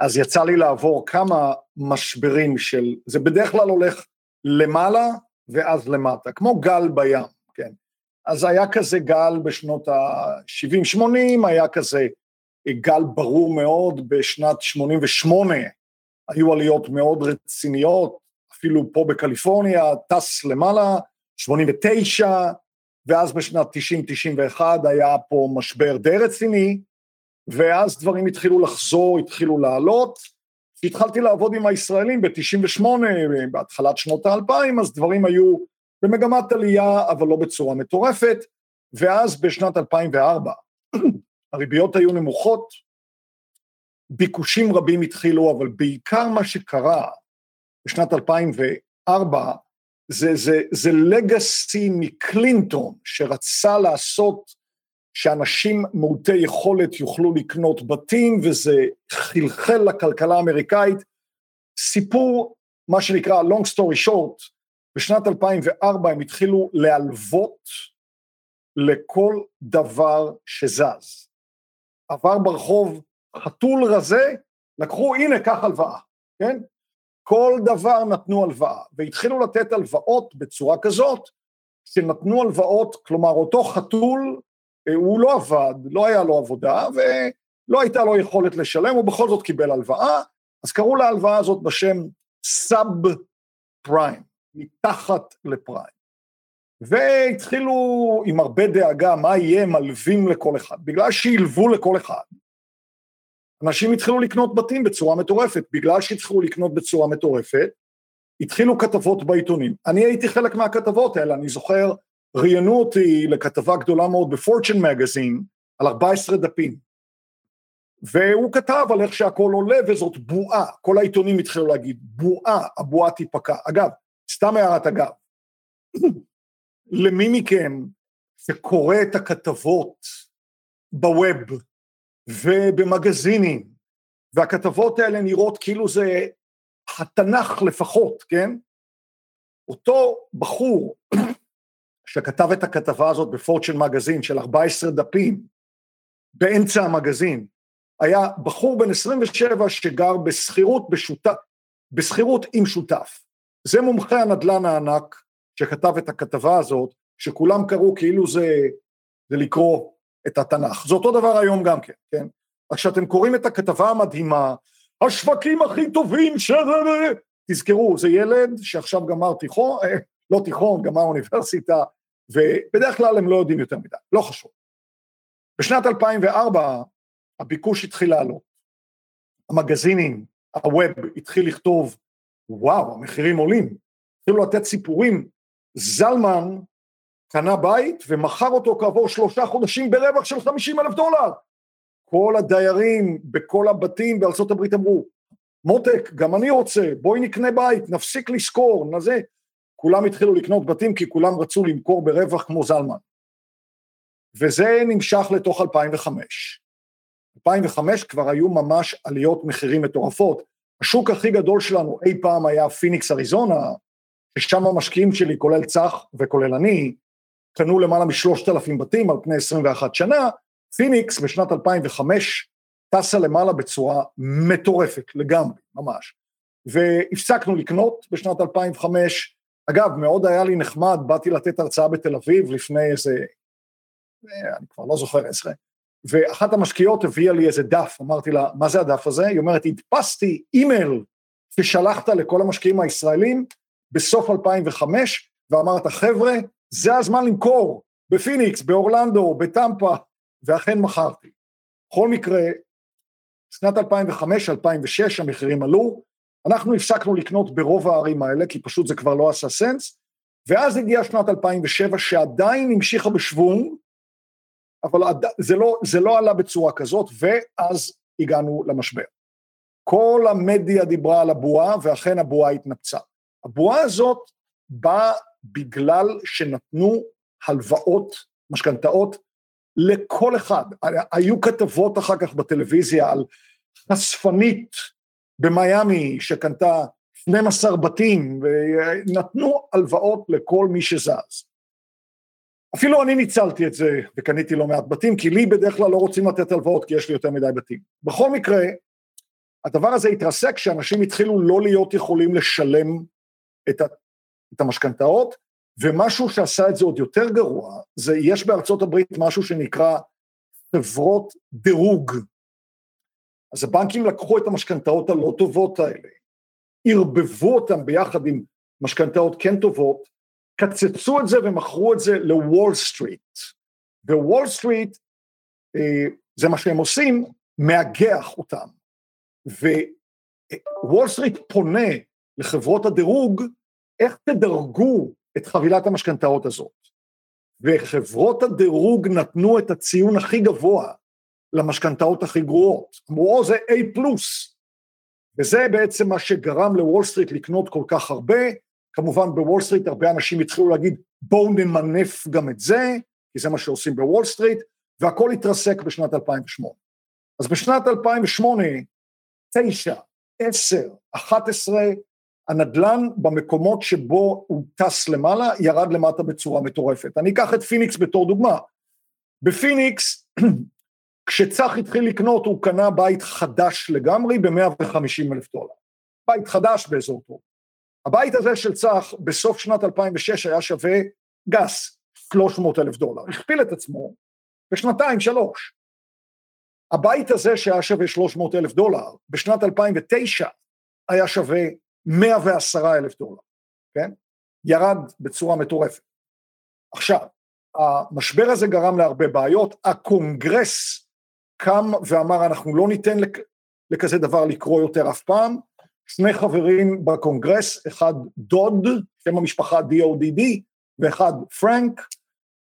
אז יצא לי לעבור כמה משברים של, זה בדרך כלל הולך למעלה ואז למטה, כמו גל בים, כן. אז היה כזה גל בשנות ה-70-80, היה כזה גל ברור מאוד בשנת 88, היו עליות מאוד רציניות, אפילו פה בקליפורניה, טס למעלה, 89, ואז בשנת 90-91 היה פה משבר די רציני, ואז דברים התחילו לחזור, התחילו לעלות. כשהתחלתי לעבוד עם הישראלים ב-98, בהתחלת שנות האלפיים, אז דברים היו במגמת עלייה, אבל לא בצורה מטורפת, ואז בשנת 2004 (clears throat) הריביות היו נמוכות, ביקושים רבים התחילו, אבל בעיקר מה שקרה בשנת 2004, זה, זה, זה לגאסי מקלינטון, שרצה לעשות שאנשים מעוטי יכולת יוכלו לקנות בתים, וזה חלחל לכלכלה האמריקאית. סיפור, מה שנקרא long story short, בשנת 2004 הם התחילו להלוות לכל דבר שזז. עבר ברחוב חתול רזה, לקחו, הנה, קח הלוואה, כן? כל דבר נתנו הלוואה, והתחילו לתת הלוואות בצורה כזאת, שנתנו הלוואות, כלומר אותו חתול, הוא לא עבד, לא היה לו עבודה, ולא הייתה לו יכולת לשלם, הוא בכל זאת קיבל הלוואה, אז קראו להלוואה הזאת בשם סאב פריים, מתחת לפריים. והתחילו עם הרבה דאגה, מה יהיה, מלווים לכל אחד, בגלל שהלוו לכל אחד. אנשים התחילו לקנות בתים בצורה מטורפת, בגלל שהתחילו לקנות בצורה מטורפת, התחילו כתבות בעיתונים. אני הייתי חלק מהכתבות האלה, אני זוכר, ראיינו אותי לכתבה גדולה מאוד בפורצ'ן מגזין, על 14 דפים. והוא כתב על איך שהכל עולה וזאת בועה, כל העיתונים התחילו להגיד, בועה, הבועה תיפקע. אגב, סתם הערת אגב, (clears throat) למי מכם שקורא את הכתבות בווב ובמגזינים, והכתבות האלה נראות כאילו זה התנ"ך לפחות, כן? אותו בחור (clears throat) שכתב את הכתבה הזאת בפורצ'ן מגזין של 14 דפים, באמצע המגזין, היה בחור בן 27 שגר בשכירות בשכירות עם שותף. זה מומחה הנדל"ן הענק שכתב את הכתבה הזאת, שכולם קראו כאילו זה, זה לקרוא את התנ"ך. זה אותו דבר היום גם כן, כן? אז כשאתם קוראים את הכתבה המדהימה, השווקים הכי טובים ש... תזכרו, זה ילד שעכשיו גמר תיכון, לא תיכון, גמר אוניברסיטה, ובדרך כלל הם לא יודעים יותר מדי, לא חשוב. בשנת 2004 הביקוש התחיל לעלות. המגזינים, הווב התחיל לכתוב, וואו, המחירים עולים. התחילו לתת סיפורים. זלמן קנה בית ומכר אותו כעבור שלושה חודשים ברווח של 50 אלף דולר. כל הדיירים בכל הבתים בארצות הברית אמרו, מותק, גם אני רוצה, בואי נקנה בית, נפסיק לשכור, נזה. כולם התחילו לקנות בתים כי כולם רצו למכור ברווח כמו זלמן. וזה נמשך לתוך 2005. 2005 כבר היו ממש עליות מחירים מטורפות. השוק הכי גדול שלנו אי פעם היה פיניקס אריזונה, ששם המשקיעים שלי, כולל צח וכולל אני, קנו למעלה משלושת אלפים בתים על פני 21 שנה, פיניקס בשנת 2005 טסה למעלה בצורה מטורפת לגמרי, ממש. והפסקנו לקנות בשנת 2005, אגב, מאוד היה לי נחמד, באתי לתת הרצאה בתל אביב לפני איזה, אני כבר לא זוכר עשרה, ואחת המשקיעות הביאה לי איזה דף, אמרתי לה, מה זה הדף הזה? היא אומרת, הדפסתי אימייל ששלחת לכל המשקיעים הישראלים בסוף 2005, ואמרת, חבר'ה, זה הזמן למכור, בפיניקס, באורלנדו, בטמפה, ואכן מכרתי. בכל מקרה, שנת 2005-2006 המחירים עלו, אנחנו הפסקנו לקנות ברוב הערים האלה, כי פשוט זה כבר לא עשה סנס, ואז הגיעה שנת 2007 שעדיין המשיכה בשוונג, אבל זה לא, זה לא עלה בצורה כזאת, ואז הגענו למשבר. כל המדיה דיברה על הבועה, ואכן הבועה התנפצה. הבועה הזאת באה בגלל שנתנו הלוואות, משכנתאות, לכל אחד. היו כתבות אחר כך בטלוויזיה על חשפנית במיאמי שקנתה 12 בתים, ונתנו הלוואות לכל מי שזז. אפילו אני ניצלתי את זה וקניתי לא מעט בתים, כי לי בדרך כלל לא רוצים לתת הלוואות כי יש לי יותר מדי בתים. בכל מקרה, הדבר הזה התרסק כשאנשים התחילו לא להיות יכולים לשלם את, את המשכנתאות, ומשהו שעשה את זה עוד יותר גרוע, זה יש בארצות הברית משהו שנקרא חברות דירוג. אז הבנקים לקחו את המשכנתאות הלא טובות האלה, ערבבו אותם ביחד עם משכנתאות כן טובות, קצצו את זה ומכרו את זה לוול סטריט. ווול סטריט, אה, זה מה שהם עושים, מאגח אותם. ווול סטריט פונה לחברות הדירוג, איך תדרגו את חבילת המשכנתאות הזאת. וחברות הדירוג נתנו את הציון הכי גבוה למשכנתאות הכי גרועות. אמרו, או זה A plus. וזה בעצם מה שגרם לוול סטריט לקנות כל כך הרבה. כמובן בוול סטריט הרבה אנשים התחילו להגיד, בואו נמנף גם את זה, כי זה מה שעושים בוול סטריט, והכל התרסק בשנת 2008. אז בשנת 2008, 9, 10, 11, הנדלן במקומות שבו הוא טס למעלה, ירד למטה בצורה מטורפת. אני אקח את פיניקס בתור דוגמה. בפיניקס, כשצח התחיל לקנות, הוא קנה בית חדש לגמרי ב-150 אלף דולר. בית חדש באזור טוב. הבית הזה של צח בסוף שנת 2006 היה שווה גס 300 אלף דולר, הכפיל את עצמו בשנתיים, שלוש. הבית הזה שהיה שווה 300 אלף דולר, בשנת 2009 היה שווה 110 אלף דולר, כן? ירד בצורה מטורפת. עכשיו, המשבר הזה גרם להרבה בעיות, הקונגרס קם ואמר אנחנו לא ניתן לכ, לכזה דבר לקרות יותר אף פעם, שני חברים בקונגרס, אחד דוד, שם המשפחה DODD, ואחד פרנק,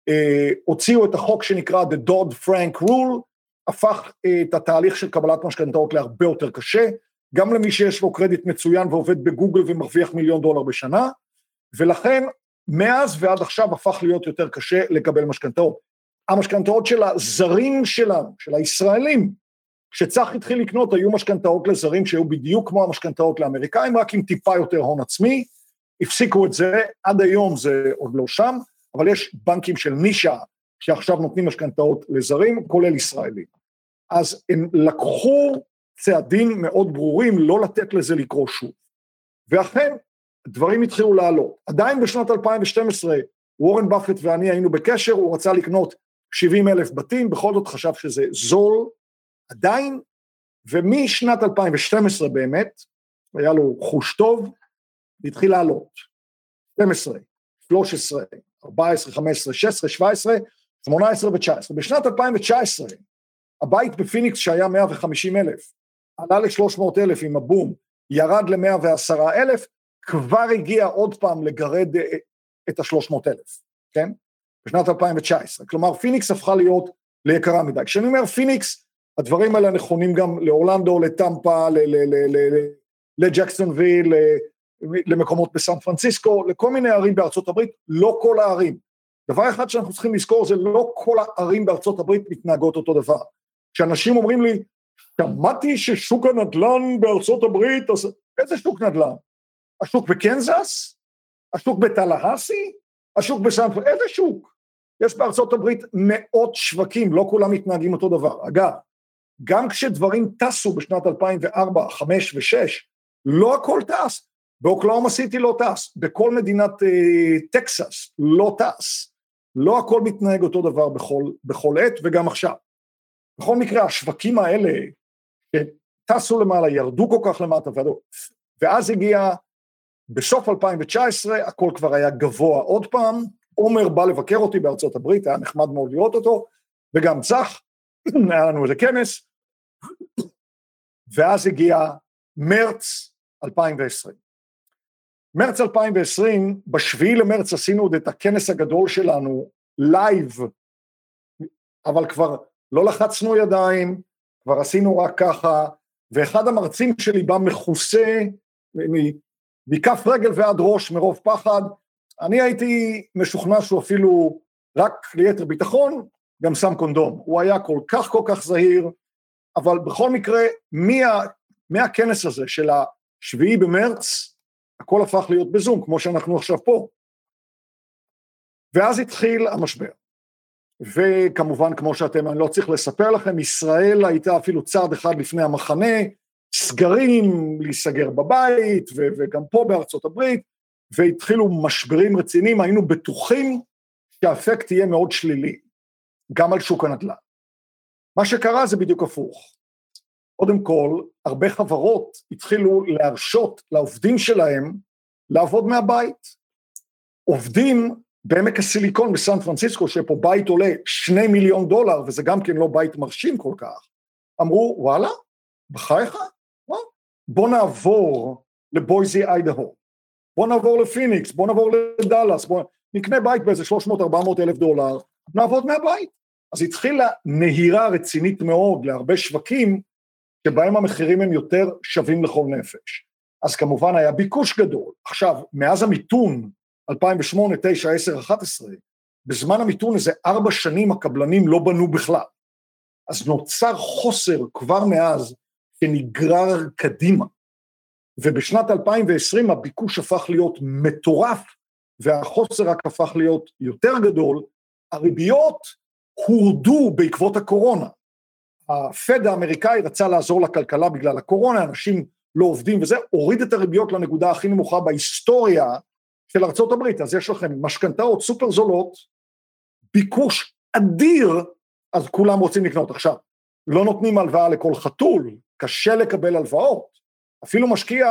אה, הוציאו את החוק שנקרא The Dodd Frank Rule, הפך אה, את התהליך של קבלת משכנתאות להרבה יותר קשה, גם למי שיש לו קרדיט מצוין ועובד בגוגל ומרוויח מיליון דולר בשנה, ולכן מאז ועד עכשיו הפך להיות יותר קשה לקבל משכנתאות. המשכנתאות של הזרים שלנו, של הישראלים, כשצח התחיל לקנות היו משכנתאות לזרים שהיו בדיוק כמו המשכנתאות לאמריקאים, רק עם טיפה יותר הון עצמי, הפסיקו את זה, עד היום זה עוד לא שם, אבל יש בנקים של נישה שעכשיו נותנים משכנתאות לזרים, כולל ישראלים. אז הם לקחו צעדים מאוד ברורים לא לתת לזה לקרות שוב. ואכן, דברים התחילו לעלות. עדיין בשנת 2012, וורן באפט ואני היינו בקשר, הוא רצה לקנות 70 אלף בתים, בכל זאת חשב שזה זול, עדיין, ומשנת 2012 באמת, היה לו חוש טוב, התחיל לעלות. 12, 13, 14, 15, 16, 17, 18 ו-19. בשנת 2019, הבית בפיניקס שהיה 150 אלף, עלה ל-300 אלף עם הבום, ירד ל-110 אלף, כבר הגיע עוד פעם לגרד אה, את ה-300 אלף, כן? בשנת 2019. כלומר, פיניקס הפכה להיות ליקרה מדי. כשאני אומר פיניקס, הדברים האלה נכונים גם לאורלנדו, לטמפה, לג'קסונוויל, למקומות בסן פרנסיסקו, לכל מיני ערים בארצות הברית, לא כל הערים. דבר אחד שאנחנו צריכים לזכור זה לא כל הערים בארצות הברית מתנהגות אותו דבר. כשאנשים אומרים לי, שמעתי ששוק הנדל"ן בארצות הברית, אז איזה שוק נדל"ן? השוק בקנזס? השוק בטלהסי? השוק בסן פרנסיסקו? איזה שוק? יש בארצות הברית מאות שווקים, לא כולם מתנהגים אותו דבר. אגב, גם כשדברים טסו בשנת 2004, 2005 ו-2006, לא הכל טס. באוקלאומה סיטי לא טס, בכל מדינת אה, טקסס לא טס. לא הכל מתנהג אותו דבר בכל, בכל עת וגם עכשיו. בכל מקרה, השווקים האלה טסו למעלה, ירדו כל כך למטה, ואז הגיע, בסוף 2019, הכל כבר היה גבוה עוד פעם, עומר בא לבקר אותי בארצות הברית, היה נחמד מאוד לראות אותו, וגם צח, (clears throat) היה לנו איזה כנס, (clears throat) ואז הגיע מרץ 2020. מרץ 2020, בשביעי למרץ עשינו עוד את הכנס הגדול שלנו, לייב, אבל כבר לא לחצנו ידיים, כבר עשינו רק ככה, ואחד המרצים שלי בא מכוסה מכף רגל ועד ראש מרוב פחד, אני הייתי משוכנע שהוא אפילו רק ליתר ביטחון גם שם קונדום, הוא היה כל כך כל כך זהיר, אבל בכל מקרה מה, מהכנס הזה של השביעי במרץ, הכל הפך להיות בזום, כמו שאנחנו עכשיו פה. ואז התחיל המשבר. וכמובן, כמו שאתם, אני לא צריך לספר לכם, ישראל הייתה אפילו צעד אחד לפני המחנה, סגרים, להיסגר בבית, ו- וגם פה בארצות הברית, והתחילו משברים רציניים, היינו בטוחים שהאפקט יהיה מאוד שלילי, גם על שוק הנדל"ן. מה שקרה זה בדיוק הפוך. קודם כל, הרבה חברות התחילו להרשות לעובדים שלהם לעבוד מהבית. עובדים בעמק הסיליקון בסן פרנסיסקו, שפה בית עולה שני מיליון דולר, וזה גם כן לא בית מרשים כל כך, אמרו, וואלה, בחייך, בוא נעבור לבויזי איידהו, בוא נעבור לפיניקס, בוא נעבור לדאלאס, בוא נקנה בית באיזה 300-400 אלף דולר, נעבוד מהבית. אז התחילה נהירה רצינית מאוד להרבה שווקים, שבהם המחירים הם יותר שווים לכל נפש. אז כמובן היה ביקוש גדול. עכשיו, מאז המיתון, 2008, 9, 10, 11, בזמן המיתון איזה ארבע שנים הקבלנים לא בנו בכלל. אז נוצר חוסר כבר מאז שנגרר קדימה. ובשנת 2020 הביקוש הפך להיות מטורף והחוסר רק הפך להיות יותר גדול, הריביות הורדו בעקבות הקורונה. הפד האמריקאי רצה לעזור לכלכלה בגלל הקורונה, אנשים לא עובדים וזה, הוריד את הריביות לנקודה הכי נמוכה בהיסטוריה של הברית, אז יש לכם משכנתאות סופר זולות, ביקוש אדיר, אז כולם רוצים לקנות. עכשיו, לא נותנים הלוואה לכל חתול, קשה לקבל הלוואות, אפילו משקיע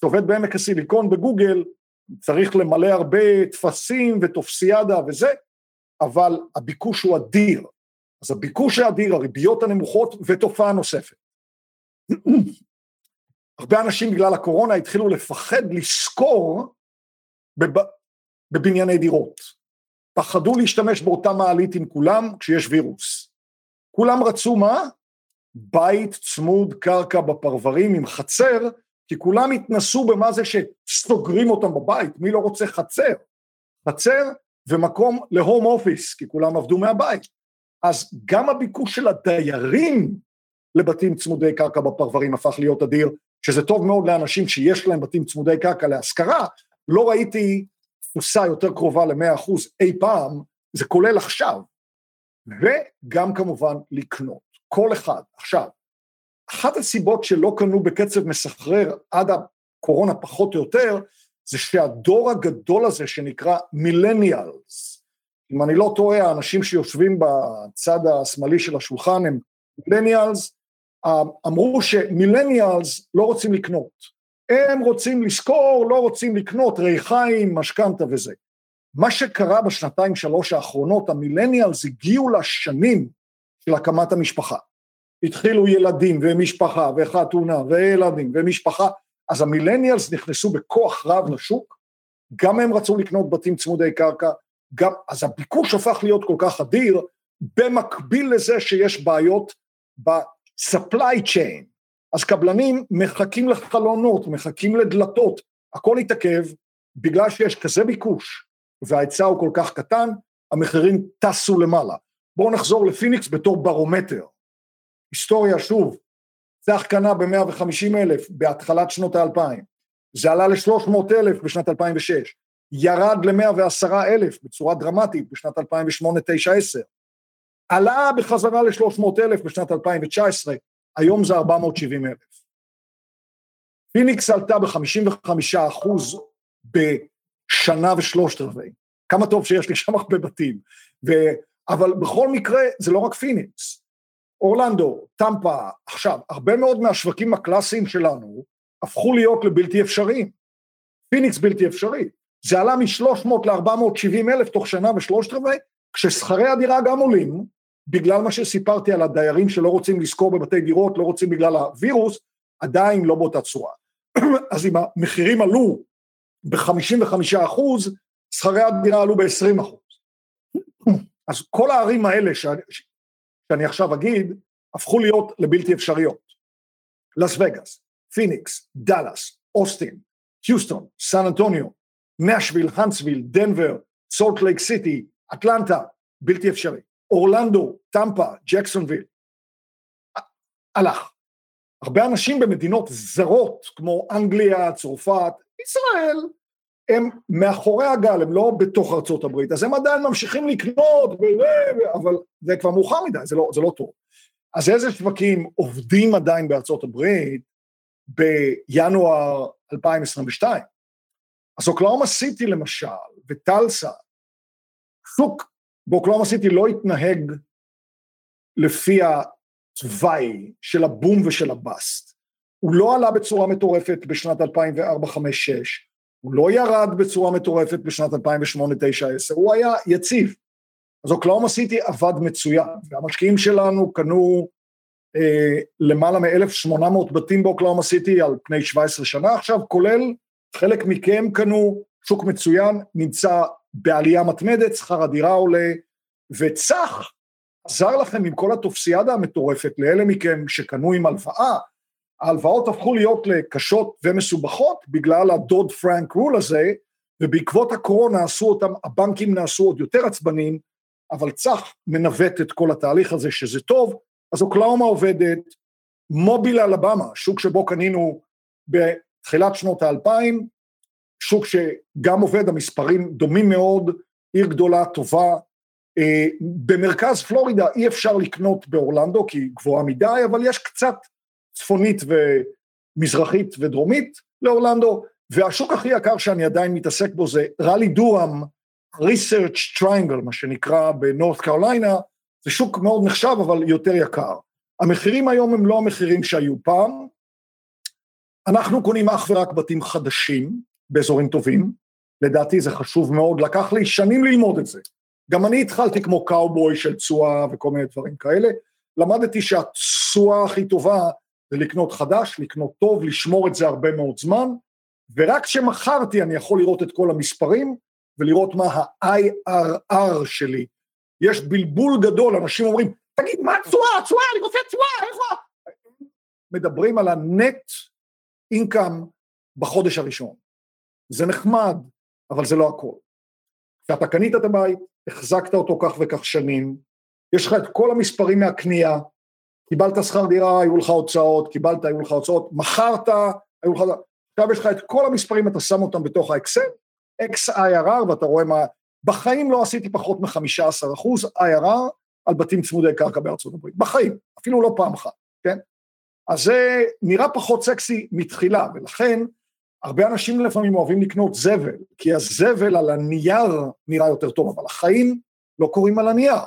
שעובד בעמק הסיליקון בגוגל, צריך למלא הרבה טפסים וטופסיאדה וזה, אבל הביקוש הוא אדיר. אז הביקוש האדיר, הריביות הנמוכות ותופעה נוספת. (clears throat) הרבה אנשים בגלל הקורונה התחילו לפחד לשכור בב... בבנייני דירות. פחדו להשתמש באותה מעלית עם כולם כשיש וירוס. כולם רצו מה? בית צמוד קרקע בפרברים עם חצר, כי כולם התנסו במה זה שסוגרים אותם בבית, מי לא רוצה חצר? חצר ומקום להום אופיס, כי כולם עבדו מהבית. אז גם הביקוש של הדיירים לבתים צמודי קרקע בפרברים הפך להיות אדיר, שזה טוב מאוד לאנשים שיש להם בתים צמודי קרקע להשכרה, לא ראיתי תפוסה יותר קרובה ל-100% אי פעם, זה כולל עכשיו, וגם כמובן לקנות. כל אחד. עכשיו, אחת הסיבות שלא קנו בקצב מסחרר עד הקורונה פחות או יותר, זה שהדור הגדול הזה שנקרא מילניאלס, אם אני לא טועה, האנשים שיושבים בצד השמאלי של השולחן הם מילניאלס, אמרו שמילניאלס לא רוצים לקנות. הם רוצים לשכור, לא רוצים לקנות ריחיים, משכנתה וזה. מה שקרה בשנתיים שלוש האחרונות, המילניאלס הגיעו לשנים של הקמת המשפחה. התחילו ילדים ומשפחה וחתונה וילדים ומשפחה, אז המילניאלס נכנסו בכוח רב לשוק, גם הם רצו לקנות בתים צמודי קרקע, גם, אז הביקוש הפך להיות כל כך אדיר, במקביל לזה שיש בעיות ב-supply chain. אז קבלנים מחכים לחלונות, מחכים לדלתות, הכל התעכב, בגלל שיש כזה ביקוש וההיצע הוא כל כך קטן, המחירים טסו למעלה. בואו נחזור לפיניקס בתור ברומטר. היסטוריה, שוב, צח קנה ב-150 אלף בהתחלת שנות האלפיים, זה עלה ל-300 אלף בשנת 2006, ירד ל-110 אלף בצורה דרמטית בשנת 2008, 9, 10, עלה בחזרה ל-300 אלף בשנת 2019, היום זה 470 אלף. פיניקס עלתה ב-55 אחוז בשנה ושלושת רבעי. כמה טוב שיש לי שם הרבה בתים. ו... אבל בכל מקרה, זה לא רק פיניקס. אורלנדו, טמפה, עכשיו, הרבה מאוד מהשווקים הקלאסיים שלנו הפכו להיות לבלתי אפשריים. פיניקס בלתי אפשרי. זה עלה מ-300 ל-470 אלף תוך שנה ושלושת רבעי, כששכרי הדירה גם עולים, בגלל מה שסיפרתי על הדיירים שלא רוצים לשכור בבתי דירות, לא רוצים בגלל הווירוס, עדיין לא באותה צורה. (clears throat) אז אם המחירים עלו ב-55 אחוז, שכרי הדירה עלו ב-20 אחוז. אז כל הערים האלה, שאני עכשיו אגיד, הפכו להיות לבלתי אפשריות. לס וגאס, פיניקס, דאלאס, אוסטין, היוסטון, סן אנטוניו, נשוויל, האנטסוויל, דנבר, סולט לייק סיטי, אטלנטה, בלתי אפשרי. אורלנדו, טמפה, ג'קסונוויל. הלך. הרבה אנשים במדינות זרות, כמו אנגליה, צרפת, ישראל, הם מאחורי הגל, הם לא בתוך ארצות הברית, אז הם עדיין ממשיכים לקנות, אבל זה כבר מאוחר מדי, זה לא, זה לא טוב. אז איזה שווקים עובדים עדיין בארצות הברית בינואר 2022? אז אוקלאומה סיטי למשל, וטלסה, שוק באוקלאומה סיטי לא התנהג לפי התוואי של הבום ושל הבאסט. הוא לא עלה בצורה מטורפת בשנת 2004, 5, 6, הוא לא ירד בצורה מטורפת בשנת 2008, 9, 10, הוא היה יציב. אז אוקלאומה סיטי עבד מצוין, והמשקיעים שלנו קנו אה, למעלה מ-1,800 בתים באוקלאומה סיטי על פני 17 שנה עכשיו, כולל חלק מכם קנו שוק מצוין, נמצא בעלייה מתמדת, שכר הדירה עולה, וצח עזר לכם עם כל הטופסיאדה המטורפת לאלה מכם שקנו עם הלוואה, ההלוואות הפכו להיות לקשות ומסובכות בגלל הדוד פרנק רול הזה, ובעקבות הקורונה עשו אותם, הבנקים נעשו עוד יותר עצבניים, אבל צח מנווט את כל התהליך הזה שזה טוב, אז אוקלאומה עובדת, מוביל אלבמה, שוק שבו קנינו בתחילת שנות האלפיים, שוק שגם עובד, המספרים דומים מאוד, עיר גדולה, טובה. אה, במרכז פלורידה אי אפשר לקנות באורלנדו כי היא גבוהה מדי, אבל יש קצת צפונית ומזרחית ודרומית לאורלנדו, והשוק הכי יקר שאני עדיין מתעסק בו זה ראלי דורם, research triangle, מה שנקרא בנורת קרוליינה, זה שוק מאוד נחשב אבל יותר יקר. המחירים היום הם לא המחירים שהיו פעם, אנחנו קונים אך ורק בתים חדשים באזורים טובים, לדעתי זה חשוב מאוד, לקח לי שנים ללמוד את זה. גם אני התחלתי כמו קאובוי של תשואה וכל מיני דברים כאלה, למדתי שהתשואה הכי טובה זה לקנות חדש, לקנות טוב, לשמור את זה הרבה מאוד זמן, ורק כשמכרתי אני יכול לראות את כל המספרים ולראות מה ה-IRR שלי. יש בלבול גדול, אנשים אומרים, תגיד, מה התשואה? התשואה, אני רוצה תשואה, איפה? מדברים על הנט אינקאם בחודש הראשון. זה נחמד, אבל זה לא הכל. כשאתה קנית את הבית, החזקת אותו כך וכך שנים, יש לך את כל המספרים מהקנייה, קיבלת שכר דירה, היו לך הוצאות, קיבלת, היו לך הוצאות, מכרת, היו לך... עכשיו יש לך את כל המספרים, אתה שם אותם בתוך האקסל, XIRR, ואתה רואה מה... בחיים לא עשיתי פחות מ-15 אחוז IRR על בתים צמודי קרקע בארצות הברית, בחיים, אפילו לא פעם אחת, כן? אז זה נראה פחות סקסי מתחילה, ולכן הרבה אנשים לפעמים אוהבים לקנות זבל, כי הזבל על הנייר נראה יותר טוב, אבל החיים לא קורים על הנייר.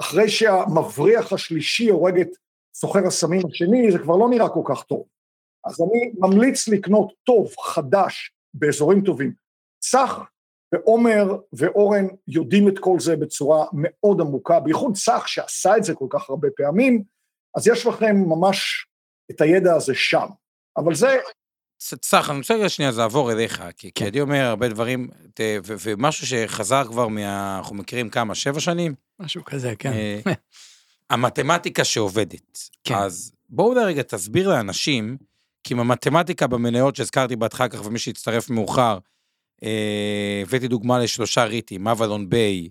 אחרי שהמבריח השלישי הורג את סוחר הסמים השני, זה כבר לא נראה כל כך טוב. אז אני ממליץ לקנות טוב, חדש, באזורים טובים. צח ועומר ואורן יודעים את כל זה בצורה מאוד עמוקה, בייחוד צח שעשה את זה כל כך הרבה פעמים, אז יש לכם ממש את הידע הזה שם. אבל זה...
צח, אני רוצה רגע שנייה לעבור אליך, כי, כי אני אומר הרבה דברים, ומשהו שחזר כבר מה... אנחנו מכירים כמה, שבע שנים?
משהו כזה, כן.
המתמטיקה שעובדת. כן. אז בואו רגע תסביר לאנשים, כי עם המתמטיקה במניות שהזכרתי בהתחלה כך ומי שהצטרף מאוחר, אה, הבאתי דוגמה לשלושה ריטים, אבלון ביי,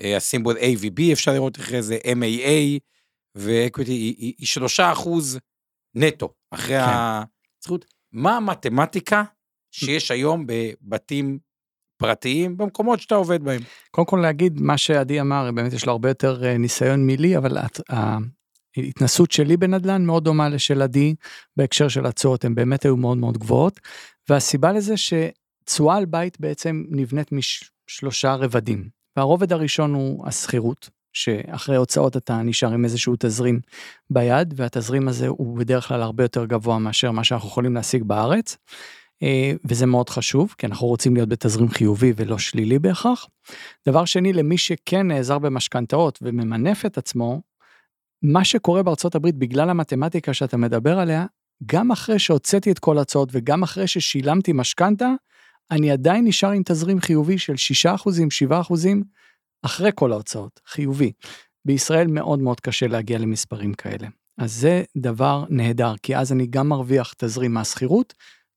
אה, הסימבול AVB, אפשר לראות אחרי זה MAA, ואקוויטי היא שלושה אחוז נטו, אחרי כן. הזכות. מה המתמטיקה שיש היום בבתים פרטיים במקומות שאתה עובד בהם?
קודם כל להגיד מה שעדי אמר, באמת יש לו הרבה יותר אה, ניסיון מלי, אבל ההתנסות שלי בנדל"ן מאוד דומה לשל עדי בהקשר של הצורת, הן באמת היו מאוד מאוד גבוהות, והסיבה לזה שתשואה על בית בעצם נבנית משלושה רבדים. והרובד הראשון הוא השכירות, שאחרי הוצאות אתה נשאר עם איזשהו תזרים ביד, והתזרים הזה הוא בדרך כלל הרבה יותר גבוה מאשר מה שאנחנו יכולים להשיג בארץ. אה, וזה מאוד חשוב, כי אנחנו רוצים להיות בתזרים חיובי ולא שלילי בהכרח. דבר שני, למי שכן נעזר במשכנתאות וממנף את עצמו, מה שקורה בארצות הברית בגלל המתמטיקה שאתה מדבר עליה, גם אחרי שהוצאתי את כל ההצעות וגם אחרי ששילמתי משכנתה, אני עדיין נשאר עם תזרים חיובי של 6%, 7%, אחרי כל ההוצאות, חיובי. בישראל מאוד מאוד קשה להגיע למספרים כאלה. אז זה דבר נהדר, כי אז אני גם מרוויח תזרים מהשכירות,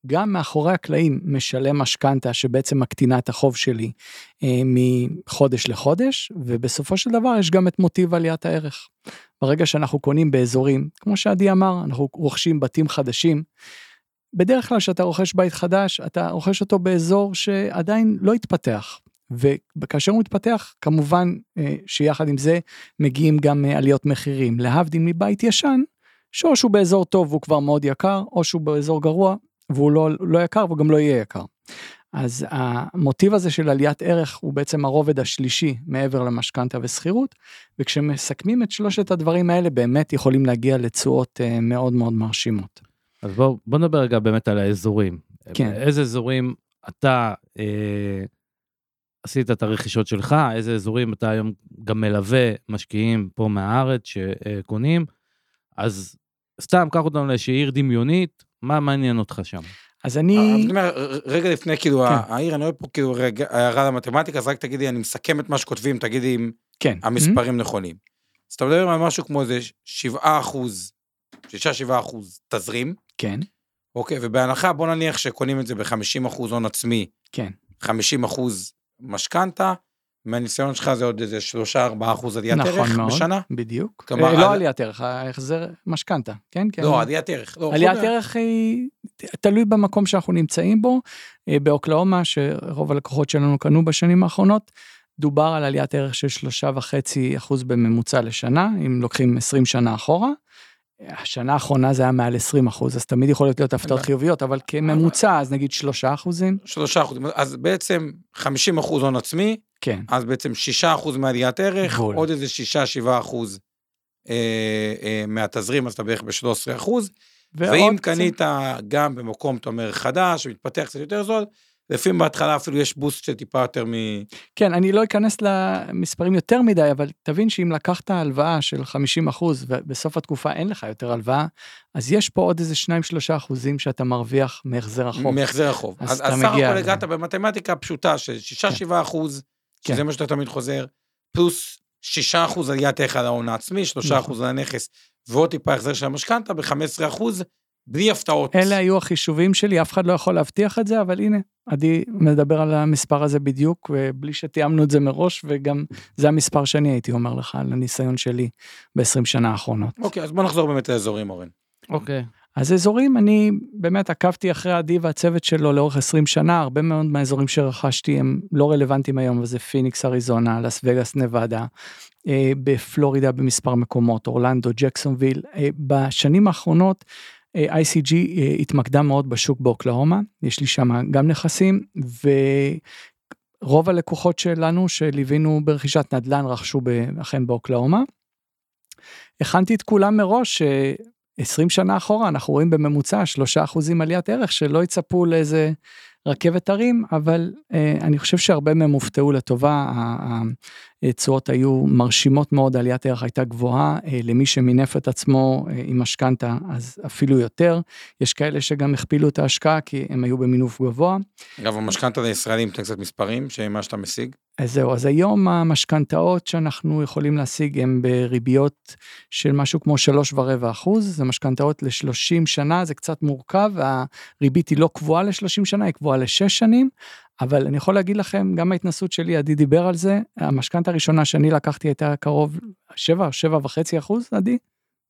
גם מאחורי הקלעים משלם משכנתה שבעצם מקטינה את החוב שלי אה, מחודש לחודש, ובסופו של דבר יש גם את מוטיב עליית הערך. ברגע שאנחנו קונים באזורים, כמו שעדי אמר, אנחנו רוכשים בתים חדשים, בדרך כלל כשאתה רוכש בית חדש, אתה רוכש אותו באזור שעדיין לא התפתח. וכאשר הוא מתפתח, כמובן אה, שיחד עם זה מגיעים גם אה, עליות מחירים. להבדיל מבית ישן, שאו שהוא באזור טוב והוא כבר מאוד יקר, או שהוא באזור גרוע והוא לא, לא יקר וגם לא יהיה יקר. אז המוטיב הזה של עליית ערך הוא בעצם הרובד השלישי מעבר למשכנתה ושכירות, וכשמסכמים את שלושת הדברים האלה באמת יכולים להגיע לתשואות אה, מאוד מאוד מרשימות.
אז בוא, בוא נדבר רגע באמת על האזורים.
כן.
איזה אזורים אתה אה, עשית את הרכישות שלך, איזה אזורים אתה היום גם מלווה משקיעים פה מהארץ שקונים, אז סתם קח אותנו לאיזושהי עיר דמיונית, מה מעניין אותך שם?
אז אני...
אני אומר, רגע לפני, כאילו,
כן.
העיר, אני רואה פה כאילו רגע, הערה למתמטיקה, אז רק תגידי, אני מסכם את מה שכותבים, תגידי אם
כן.
המספרים נכונים. אז אתה מדבר על משהו כמו איזה 7 אחוז, 6-7 אחוז תזרים,
כן,
אוקיי, ובהנחה, בוא נניח שקונים את זה ב-50 אחוז הון עצמי,
כן.
50 אחוז משכנתה, מהניסיון שלך זה עוד איזה 3-4 אחוז עליית
נכון
ערך
מאוד.
בשנה?
בדיוק.
כלומר,
אה, לא
על-
עליית ערך, ההחזר משכנתה, כן? כן.
לא, עליית ערך. לא,
עליית. ערך היא תלוי במקום שאנחנו נמצאים בו. אה, באוקלאומה, שרוב הלקוחות שלנו קנו בשנים האחרונות, דובר על עליית ערך של שלושה וחצי אחוז בממוצע לשנה, אם לוקחים 20 שנה אחורה. השנה האחרונה זה היה מעל 20 אחוז, אז תמיד יכולות להיות הפתעות
אין
חיוביות, אבל כממוצע, אז נגיד שלושה אחוזים,
שלושה אחוז. אז בעצם 50 אחוז הון עצמי,
כן.
אז בעצם 6 אחוז מעליית ערך,
בול.
עוד איזה 6-7 אחוז אה, אה, מהתזרים, אז אתה בערך ב-13 אחוז.
ועוד
ואם
קצת-
קנית גם במקום, אתה אומר, חדש, שמתפתח קצת יותר זול, לפעמים בהתחלה אפילו יש בוסט של טיפה יותר מ...
כן, אני לא אכנס למספרים יותר מדי, אבל תבין שאם לקחת הלוואה של 50 אחוז ובסוף התקופה אין לך יותר הלוואה, אז יש פה עוד איזה 2-3 אחוזים שאתה מרוויח מהחזר החוב.
מהחזר החוב.
אז
אז אז סך הכל. הגעת במתמטיקה פשוטה של 6-7 אחוז,
כן.
שזה מה שאתה תמיד חוזר, פלוס 6 אחוז עליית ערך על ההון העצמי, 3
נכון.
אחוז על הנכס, ועוד טיפה החזר של המשכנתה ב-15 אחוז, בלי הפתעות.
אלה היו החישובים שלי, אף אחד לא יכול להבטיח את זה, אבל הנה, עדי מדבר על המספר הזה בדיוק, ובלי שתיאמנו את זה מראש, וגם זה המספר שאני הייתי אומר לך, על הניסיון שלי ב-20 שנה האחרונות.
אוקיי, אז בוא נחזור באמת לאזורים, אורן.
אוקיי.
אז אזורים, אני באמת עקבתי אחרי עדי והצוות שלו לאורך 20 שנה, הרבה מאוד מהאזורים שרכשתי הם לא רלוונטיים היום, וזה פיניקס, אריזונה, לס וגאס, נבדה, אה, בפלורידה במספר מקומות, אורלנדו, ג'קסונוויל. אה, בשנים האחרונות, אה, ICG אה, התמקדה מאוד בשוק באוקלהומה, יש לי שם גם נכסים, ורוב הלקוחות שלנו שליווינו ברכישת נדל"ן רכשו אכן באוקלהומה. הכנתי את כולם מראש, אה, 20 שנה אחורה אנחנו רואים בממוצע 3% עליית ערך שלא יצפו לאיזה רכבת הרים, אבל אה, אני חושב שהרבה מהם הופתעו לטובה, התשואות היו מרשימות מאוד, עליית ערך הייתה גבוהה, אה, למי שמינף את עצמו אה, עם משכנתה אז אפילו יותר, יש כאלה שגם הכפילו את ההשקעה כי הם היו במינוף גבוה.
אגב, המשכנתה לישראלים, תן קצת מספרים, שמה שאתה משיג.
אז זהו, אז היום המשכנתאות שאנחנו יכולים להשיג הן בריביות של משהו כמו שלוש ורבע אחוז, זה משכנתאות ל-30 שנה, זה קצת מורכב, הריבית היא לא קבועה ל-30 שנה, היא קבועה לשש שנים, אבל אני יכול להגיד לכם, גם ההתנסות שלי, עדי דיבר על זה, המשכנתה הראשונה שאני לקחתי הייתה קרוב 7, 7 וחצי אחוז, עדי?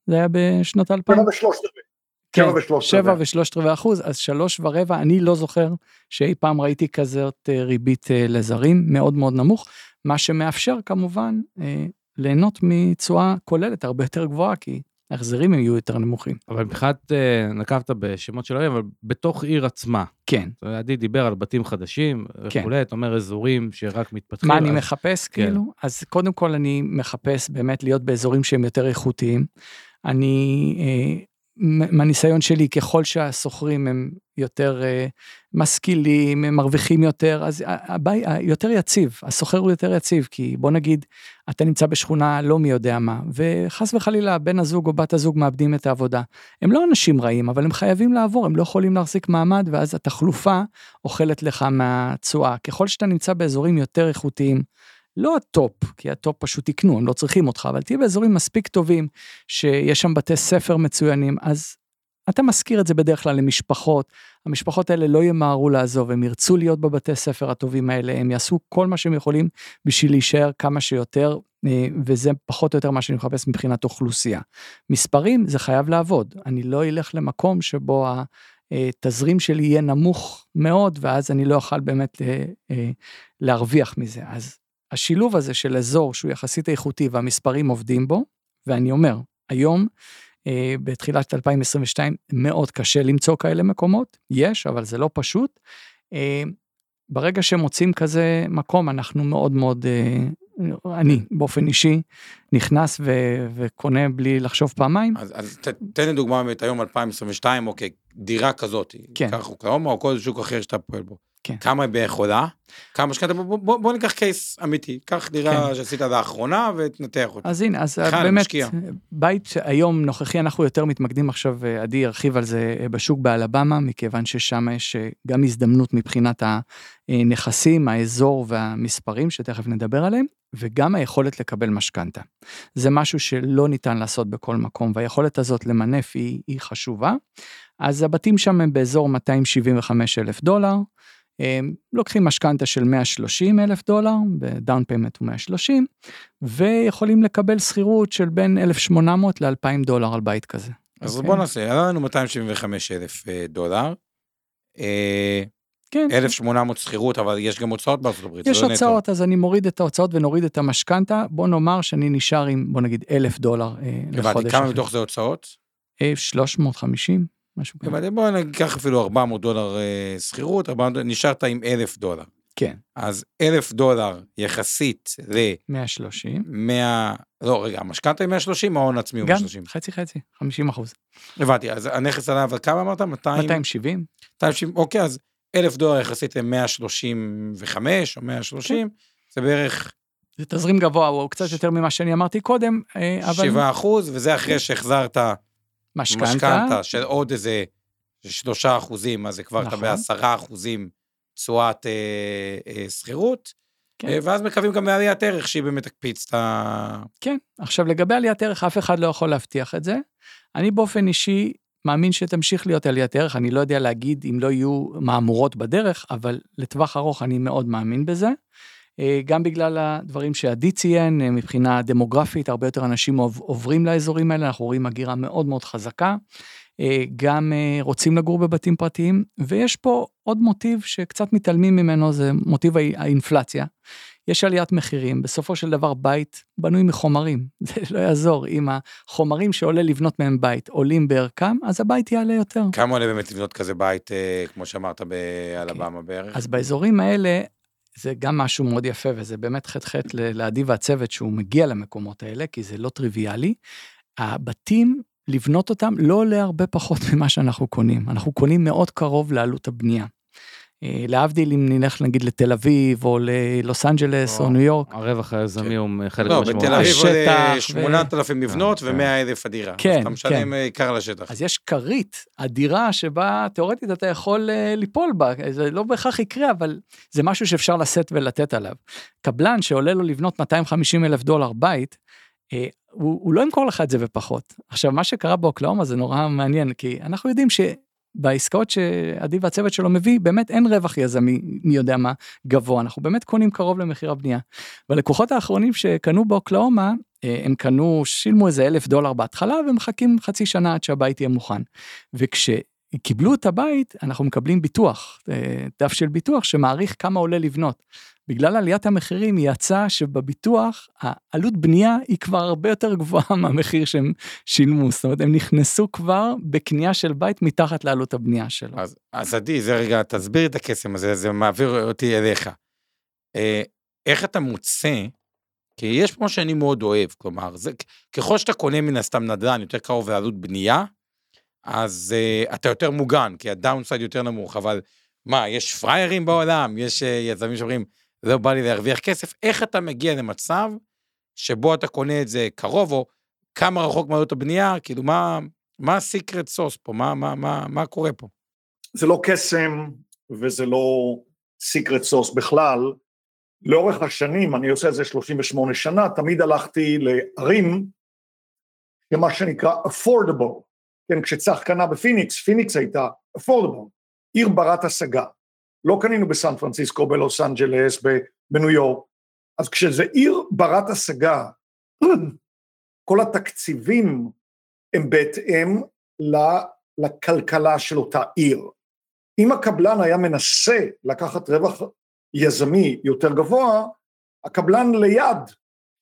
זה היה בשנות 2000?
שבע ושלושת רבעי.
כן,
שבע ושלושת רבעי.
אחוז, אז שלוש ורבע, אני לא זוכר שאי פעם ראיתי כזאת אה, ריבית אה, לזרים, מאוד מאוד נמוך, מה שמאפשר כמובן אה, ליהנות מתשואה כוללת הרבה יותר גבוהה, כי ההחזרים יהיו יותר נמוכים.
אבל מבחינת, אה, נקבת בשמות של ערים, אבל בתוך עיר עצמה.
כן.
עדי דיבר על בתים חדשים
כן.
וכולי, אתה אומר אזורים שרק מתפתחים.
מה אני
אז-
מחפש
כן.
כאילו? אז קודם כל אני מחפש באמת להיות באזורים שהם יותר איכותיים. אני, אה, מהניסיון שלי, ככל שהשוכרים הם יותר אה, משכילים, הם מרוויחים יותר, אז ה- הבית יותר יציב, השוכר הוא יותר יציב, כי בוא נגיד, אתה נמצא בשכונה לא מי יודע מה, וחס וחלילה בן הזוג או בת הזוג מאבדים את העבודה. הם לא אנשים רעים, אבל הם חייבים לעבור, הם לא יכולים להחזיק מעמד, ואז התחלופה אוכלת לך מהתשואה. ככל שאתה נמצא באזורים יותר איכותיים, לא הטופ, כי הטופ פשוט יקנו, הם לא צריכים אותך, אבל תהיה באזורים מספיק טובים, שיש שם בתי ספר מצוינים, אז אתה משכיר את זה בדרך כלל למשפחות, המשפחות האלה לא ימהרו לעזוב, הם ירצו להיות בבתי ספר הטובים האלה, הם יעשו כל מה שהם יכולים בשביל להישאר כמה שיותר, אה, וזה פחות או יותר מה שאני מחפש מבחינת אוכלוסייה. מספרים זה חייב לעבוד, אני לא אלך למקום שבו התזרים שלי יהיה נמוך מאוד, ואז אני לא אוכל באמת אה, אה, להרוויח מזה. אז השילוב הזה של אזור שהוא יחסית איכותי והמספרים עובדים בו, ואני אומר, היום, אה, בתחילת 2022, מאוד קשה למצוא כאלה מקומות, יש, אבל זה לא פשוט. ברגע שמוצאים כזה מקום, אנחנו מאוד מאוד, אני באופן אישי, נכנס ו- וקונה בלי לחשוב פעמיים.
אז, אז ת, תן לי דוגמה באמת היום 2022, אוקיי, דירה כזאת,
כן.
קח אוקלאומה או כל שוק אחר שאתה פועל בו.
כן.
כמה היא בערך עולה? כמה משכנתה? בוא, בוא, בוא ניקח קייס אמיתי, קח דירה
כן.
שעשית לאחרונה ותנתח אותה.
אז הנה, אז באמת,
משקיע.
בית היום נוכחי, אנחנו יותר מתמקדים עכשיו, אה, עדי ירחיב על זה אה, בשוק באלבמה, מכיוון ששם יש אה, גם הזדמנות מבחינת הנכסים, האזור והמספרים, שתכף נדבר עליהם, וגם היכולת לקבל משכנתה. זה משהו שלא ניתן לעשות בכל מקום, והיכולת הזאת למנף היא, היא חשובה. אז הבתים שם הם באזור 275 אלף דולר, לוקחים משכנתה של 130 אלף דולר, ב down payment הוא 130, ויכולים לקבל שכירות של בין 1,800 ל-2,000 דולר על בית כזה.
אז
אוקיי?
בוא נעשה, היה לנו 275 אלף אה, דולר. אה,
כן,
1,800 שכירות, אבל יש גם הוצאות בארצות הברית,
יש
לא נטו.
הוצאות, אז אני מוריד את ההוצאות ונוריד את המשכנתה, בוא נאמר שאני נשאר עם, בוא נגיד, 1,000 דולר אה, לחודש.
הבנתי, כמה. מתוך זה הוצאות?
אה, 350, משהו כזה.
הבנתי, בוא ניקח אפילו 400 דולר אה, שכירות, 400 נשארת עם 1,000 דולר.
כן,
אז 1,000 דולר יחסית ל-100,
130.
לא רגע, המשכנתה היא 130, ההון עצמי הוא
גם
130.
חצי חצי, 50 אחוז.
הבנתי, אז הנכס עלה, אבל כמה אמרת? 200?
270?
270, אוקיי, אז 1,000 דולר יחסית ל-135 או 130,
כן.
זה בערך
זה תזרים גבוה, הוא קצת יותר ממה שאני אמרתי קודם, אה, אבל
7 אחוז, וזה אחרי שהחזרת
משכנתה,
של עוד איזה 3 אחוזים, אז זה כבר אתה
נכון.
ב-10 אחוזים תשואת אה, אה, שכירות,
כן.
אה, ואז מקווים גם לעליית ערך שהיא באמת תקפיץ את ה...
כן. עכשיו, לגבי עליית ערך, אף אחד לא יכול להבטיח את זה. אני באופן אישי מאמין שתמשיך להיות עליית ערך, אני לא יודע להגיד אם לא יהיו מהמורות בדרך, אבל לטווח ארוך אני מאוד מאמין בזה. אה, גם בגלל הדברים שעדי ציין, אה, מבחינה דמוגרפית, הרבה יותר אנשים עוב- עוברים לאזורים האלה, אנחנו רואים הגירה מאוד מאוד חזקה. אה, גם רוצים לגור בבתים פרטיים, ויש פה עוד מוטיב שקצת מתעלמים ממנו, זה מוטיב האי- האינפלציה. יש עליית מחירים, בסופו של דבר בית בנוי מחומרים, (laughs) זה לא יעזור, אם החומרים שעולה לבנות מהם בית עולים בערכם, אז הבית יעלה יותר.
כמה עולה באמת לבנות כזה בית, כמו שאמרת, באלבמה בערך?
אז באזורים האלה, זה גם משהו מאוד יפה, וזה באמת חטא ל- לעדי והצוות שהוא מגיע למקומות האלה, כי זה לא טריוויאלי. הבתים, לבנות אותם לא עולה הרבה פחות ממה שאנחנו קונים. אנחנו קונים מאוד קרוב לעלות הבנייה. אה, להבדיל אם נלך נגיד לתל אביב, או ללוס אנג'לס, או
או-
ניו יורק.
הרווח היזמי הוא חלק
לא,
משמעותי.
בתל אביב
ו-
8,000 מבנות
כן.
ו-100 אלף הדירה.
כן,
אז אתה משלם
כן.
אה, עיקר לשטח.
אז יש כרית אדירה שבה תאורטית אתה יכול אה, ליפול בה, זה לא בהכרח יקרה, אבל זה משהו שאפשר לשאת ולתת עליו. קבלן שעולה לו לבנות 250 אלף דולר בית, הוא, הוא לא ימכור לך את זה בפחות. עכשיו, מה שקרה באוקלאומה זה נורא מעניין, כי אנחנו יודעים שבעסקאות שעדי והצוות שלו מביא, באמת אין רווח יזמי, מי יודע מה, גבוה, אנחנו באמת קונים קרוב למחיר הבנייה. והלקוחות האחרונים שקנו באוקלאומה, אה, הם קנו, שילמו איזה אלף דולר בהתחלה ומחכים חצי שנה עד שהבית יהיה מוכן. וכשקיבלו את הבית, אנחנו מקבלים ביטוח, אה, דף של ביטוח שמעריך כמה עולה לבנות. בגלל עליית המחירים יצא שבביטוח העלות בנייה היא כבר הרבה יותר גבוהה (laughs) מהמחיר שהם שילמו, זאת אומרת הם נכנסו כבר בקנייה של בית מתחת לעלות הבנייה שלו.
אז, אז עדי, זה רגע, תסביר את הקסם הזה, זה מעביר אותי אליך. אה, איך אתה מוצא, כי יש כמו שאני מאוד אוהב, כלומר, זה, ככל שאתה קונה מן הסתם נדל"ן יותר קרוב לעלות בנייה, אז אה, אתה יותר מוגן, כי הדאונסייד יותר נמוך, אבל מה, יש פריירים בעולם, יש אה, יזמים שאומרים, לא בא לי להרוויח כסף, איך אתה מגיע למצב שבו אתה קונה את זה קרוב, או כמה רחוק מעלות הבנייה, כאילו, מה, מה הסיקרט סוס פה, מה, מה, מה, מה קורה פה?
זה לא קסם וזה לא secret sauce בכלל, לאורך השנים, אני עושה את זה 38 שנה, תמיד הלכתי לערים, למה שנקרא affordable, כן, כשצח קנה בפיניקס, פיניקס הייתה affordable, עיר ברת השגה. לא קנינו בסן פרנסיסקו, בלוס אנג'לס, בניו יורק. אז כשזה עיר ברת השגה, (clears throat) כל התקציבים הם בהתאם לכלכלה של אותה עיר. אם הקבלן היה מנסה לקחת רווח יזמי יותר גבוה, הקבלן ליד,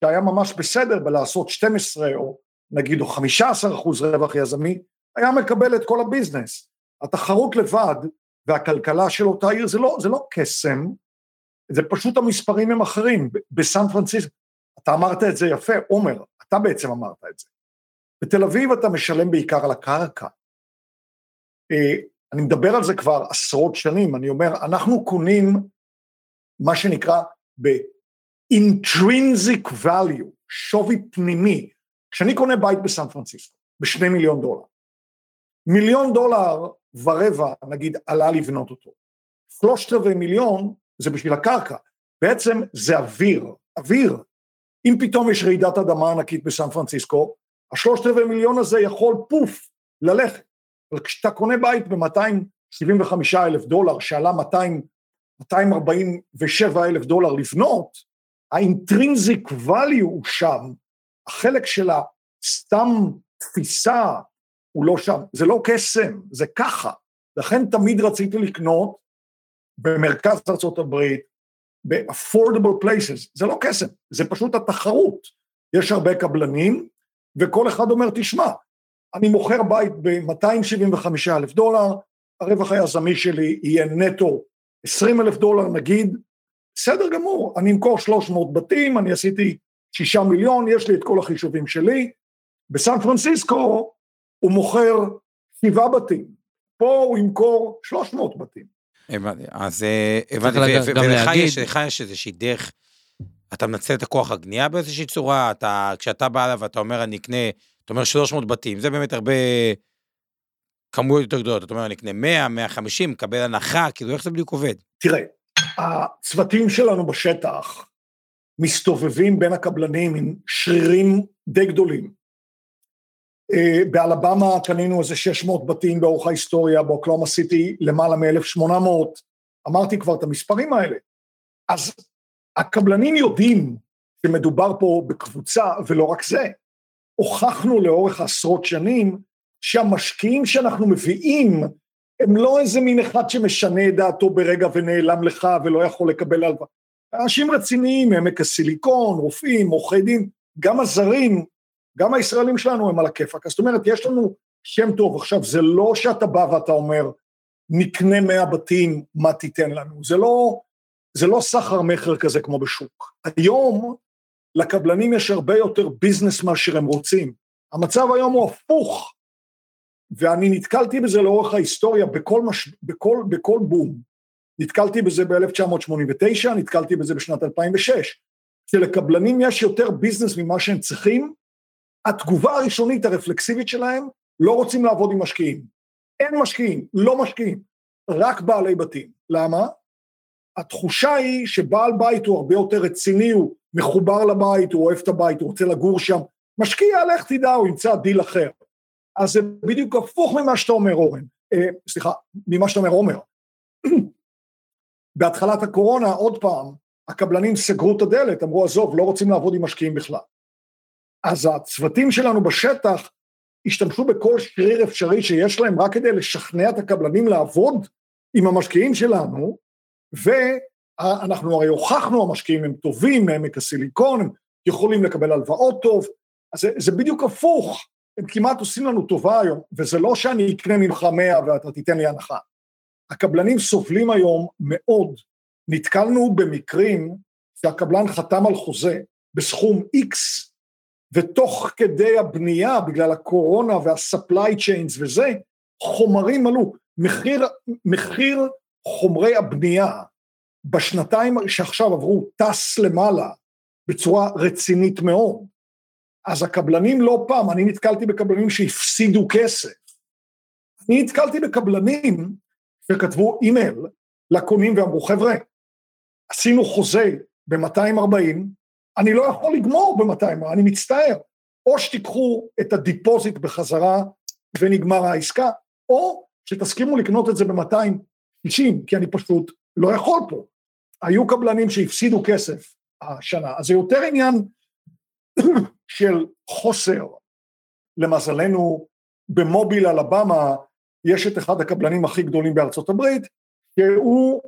שהיה ממש בסדר בלעשות 12 או נגיד או 15 אחוז רווח יזמי, היה מקבל את כל הביזנס. התחרות לבד והכלכלה של אותה עיר זה לא, זה לא קסם, זה פשוט המספרים הם אחרים. בסן פרנסיסקו, אתה אמרת את זה יפה, עומר, אתה בעצם אמרת את זה. בתל אביב אתה משלם בעיקר על הקרקע. אה, אני מדבר על זה כבר עשרות שנים, אני אומר, אנחנו קונים מה שנקרא ב-intrinsic value, שווי פנימי. כשאני קונה בית בסן פרנסיסקו, בשני מיליון דולר, מיליון דולר ורבע, נגיד, עלה לבנות אותו. שלושת רבעי מיליון זה בשביל הקרקע. בעצם זה אוויר, אוויר. אם פתאום יש רעידת אדמה ענקית בסן פרנסיסקו, השלושת רבעי מיליון הזה יכול פוף ללכת. אבל כשאתה קונה בית ב-275 אלף דולר, שעלה 200, 247 אלף דולר לבנות, האינטרינזיק value הוא שם, החלק של הסתם תפיסה הוא לא שם, זה לא קסם, זה ככה. לכן תמיד רציתי לקנות במרכז ארה"ב, ב-affordable places, זה לא קסם, זה פשוט התחרות. יש הרבה קבלנים, וכל אחד אומר, תשמע, אני מוכר בית ב-275 אלף דולר, הרווח היזמי שלי יהיה נטו 20 אלף דולר נגיד, בסדר גמור, אני אמכור 300 בתים, אני עשיתי 6 מיליון, יש לי את כל החישובים שלי, בסן פרנסיסקו הוא מוכר שבעה בתים, פה הוא ימכור 300 בתים.
הבנתי, אז אה, הבנתי, ולך יש איזושהי דרך, אתה מנצל את הכוח הקנייה באיזושהי צורה, אתה, כשאתה בא אליו ואתה אומר אני אקנה, אתה אומר 300 בתים, זה באמת הרבה כמויות יותר גדולות, אתה אומר אני אקנה 100, 150, מקבל הנחה, כאילו איך זה בדיוק עובד?
תראה, הצוותים שלנו בשטח מסתובבים בין הקבלנים עם שרירים די גדולים. אה, באלבמה קנינו איזה 600 בתים באורך ההיסטוריה, באוקלאומה סיטי למעלה מ-1,800, אמרתי כבר את המספרים האלה. אז הקבלנים יודעים שמדובר פה בקבוצה, ולא רק זה, הוכחנו לאורך עשרות שנים שהמשקיעים שאנחנו מביאים הם לא איזה מין אחד שמשנה את דעתו ברגע ונעלם לך ולא יכול לקבל הלוואה. אנשים רציניים, עמק הסיליקון, רופאים, עורכי דין, גם הזרים גם הישראלים שלנו הם על הכיפאק. זאת אומרת, יש לנו שם טוב. עכשיו, זה לא שאתה בא ואתה אומר, נקנה מאה בתים, מה תיתן לנו? זה לא, זה לא סחר מכר כזה כמו בשוק. היום לקבלנים יש הרבה יותר ביזנס מאשר הם רוצים. המצב היום הוא הפוך, ואני נתקלתי בזה לאורך ההיסטוריה בכל, מש... בכל, בכל בום. נתקלתי בזה ב-1989, נתקלתי בזה בשנת 2006. שלקבלנים יש יותר business ממה שהם צריכים, התגובה הראשונית הרפלקסיבית שלהם, לא רוצים לעבוד עם משקיעים. אין משקיעים, לא משקיעים, רק בעלי בתים. למה? התחושה היא שבעל בית הוא הרבה יותר רציני, הוא מחובר לבית, הוא אוהב את הבית, הוא רוצה לגור שם. משקיע, לך תדע, הוא ימצא דיל אחר. אז זה בדיוק הפוך ממה שאתה אומר, אורן. אה, סליחה, ממה שאתה אומר, עומר. (clears throat) בהתחלת הקורונה, עוד פעם, הקבלנים סגרו את הדלת, אמרו, עזוב, לא רוצים לעבוד עם משקיעים בכלל. אז הצוותים שלנו בשטח השתמשו בכל שריר אפשרי שיש להם רק כדי לשכנע את הקבלנים לעבוד עם המשקיעים שלנו, ואנחנו הרי הוכחנו, המשקיעים הם טובים, מעמק הסיליקון, הם יכולים לקבל הלוואות טוב, אז זה, זה בדיוק הפוך, הם כמעט עושים לנו טובה היום, וזה לא שאני אקנה ממך מאה ואתה תיתן לי הנחה. הקבלנים סובלים היום מאוד, נתקלנו במקרים שהקבלן חתם על חוזה בסכום X, ותוך כדי הבנייה, בגלל הקורונה וה-supply chains וזה, חומרים עלו. מחיר, מחיר חומרי הבנייה בשנתיים שעכשיו עברו טס למעלה בצורה רצינית מאוד. אז הקבלנים לא פעם, אני נתקלתי בקבלנים שהפסידו כסף. אני נתקלתי בקבלנים שכתבו אימייל לקונים ואמרו, חבר'ה, עשינו חוזה ב-240, אני לא יכול לגמור ב-240, אני מצטער. או שתיקחו את ה deposit בחזרה ונגמר העסקה, או שתסכימו לקנות את זה ב-290, כי אני פשוט לא יכול פה. היו קבלנים שהפסידו כסף השנה, אז זה יותר עניין (coughs) של חוסר. למזלנו, במוביל אלבמה יש את אחד הקבלנים הכי גדולים בארצות הברית, שהוא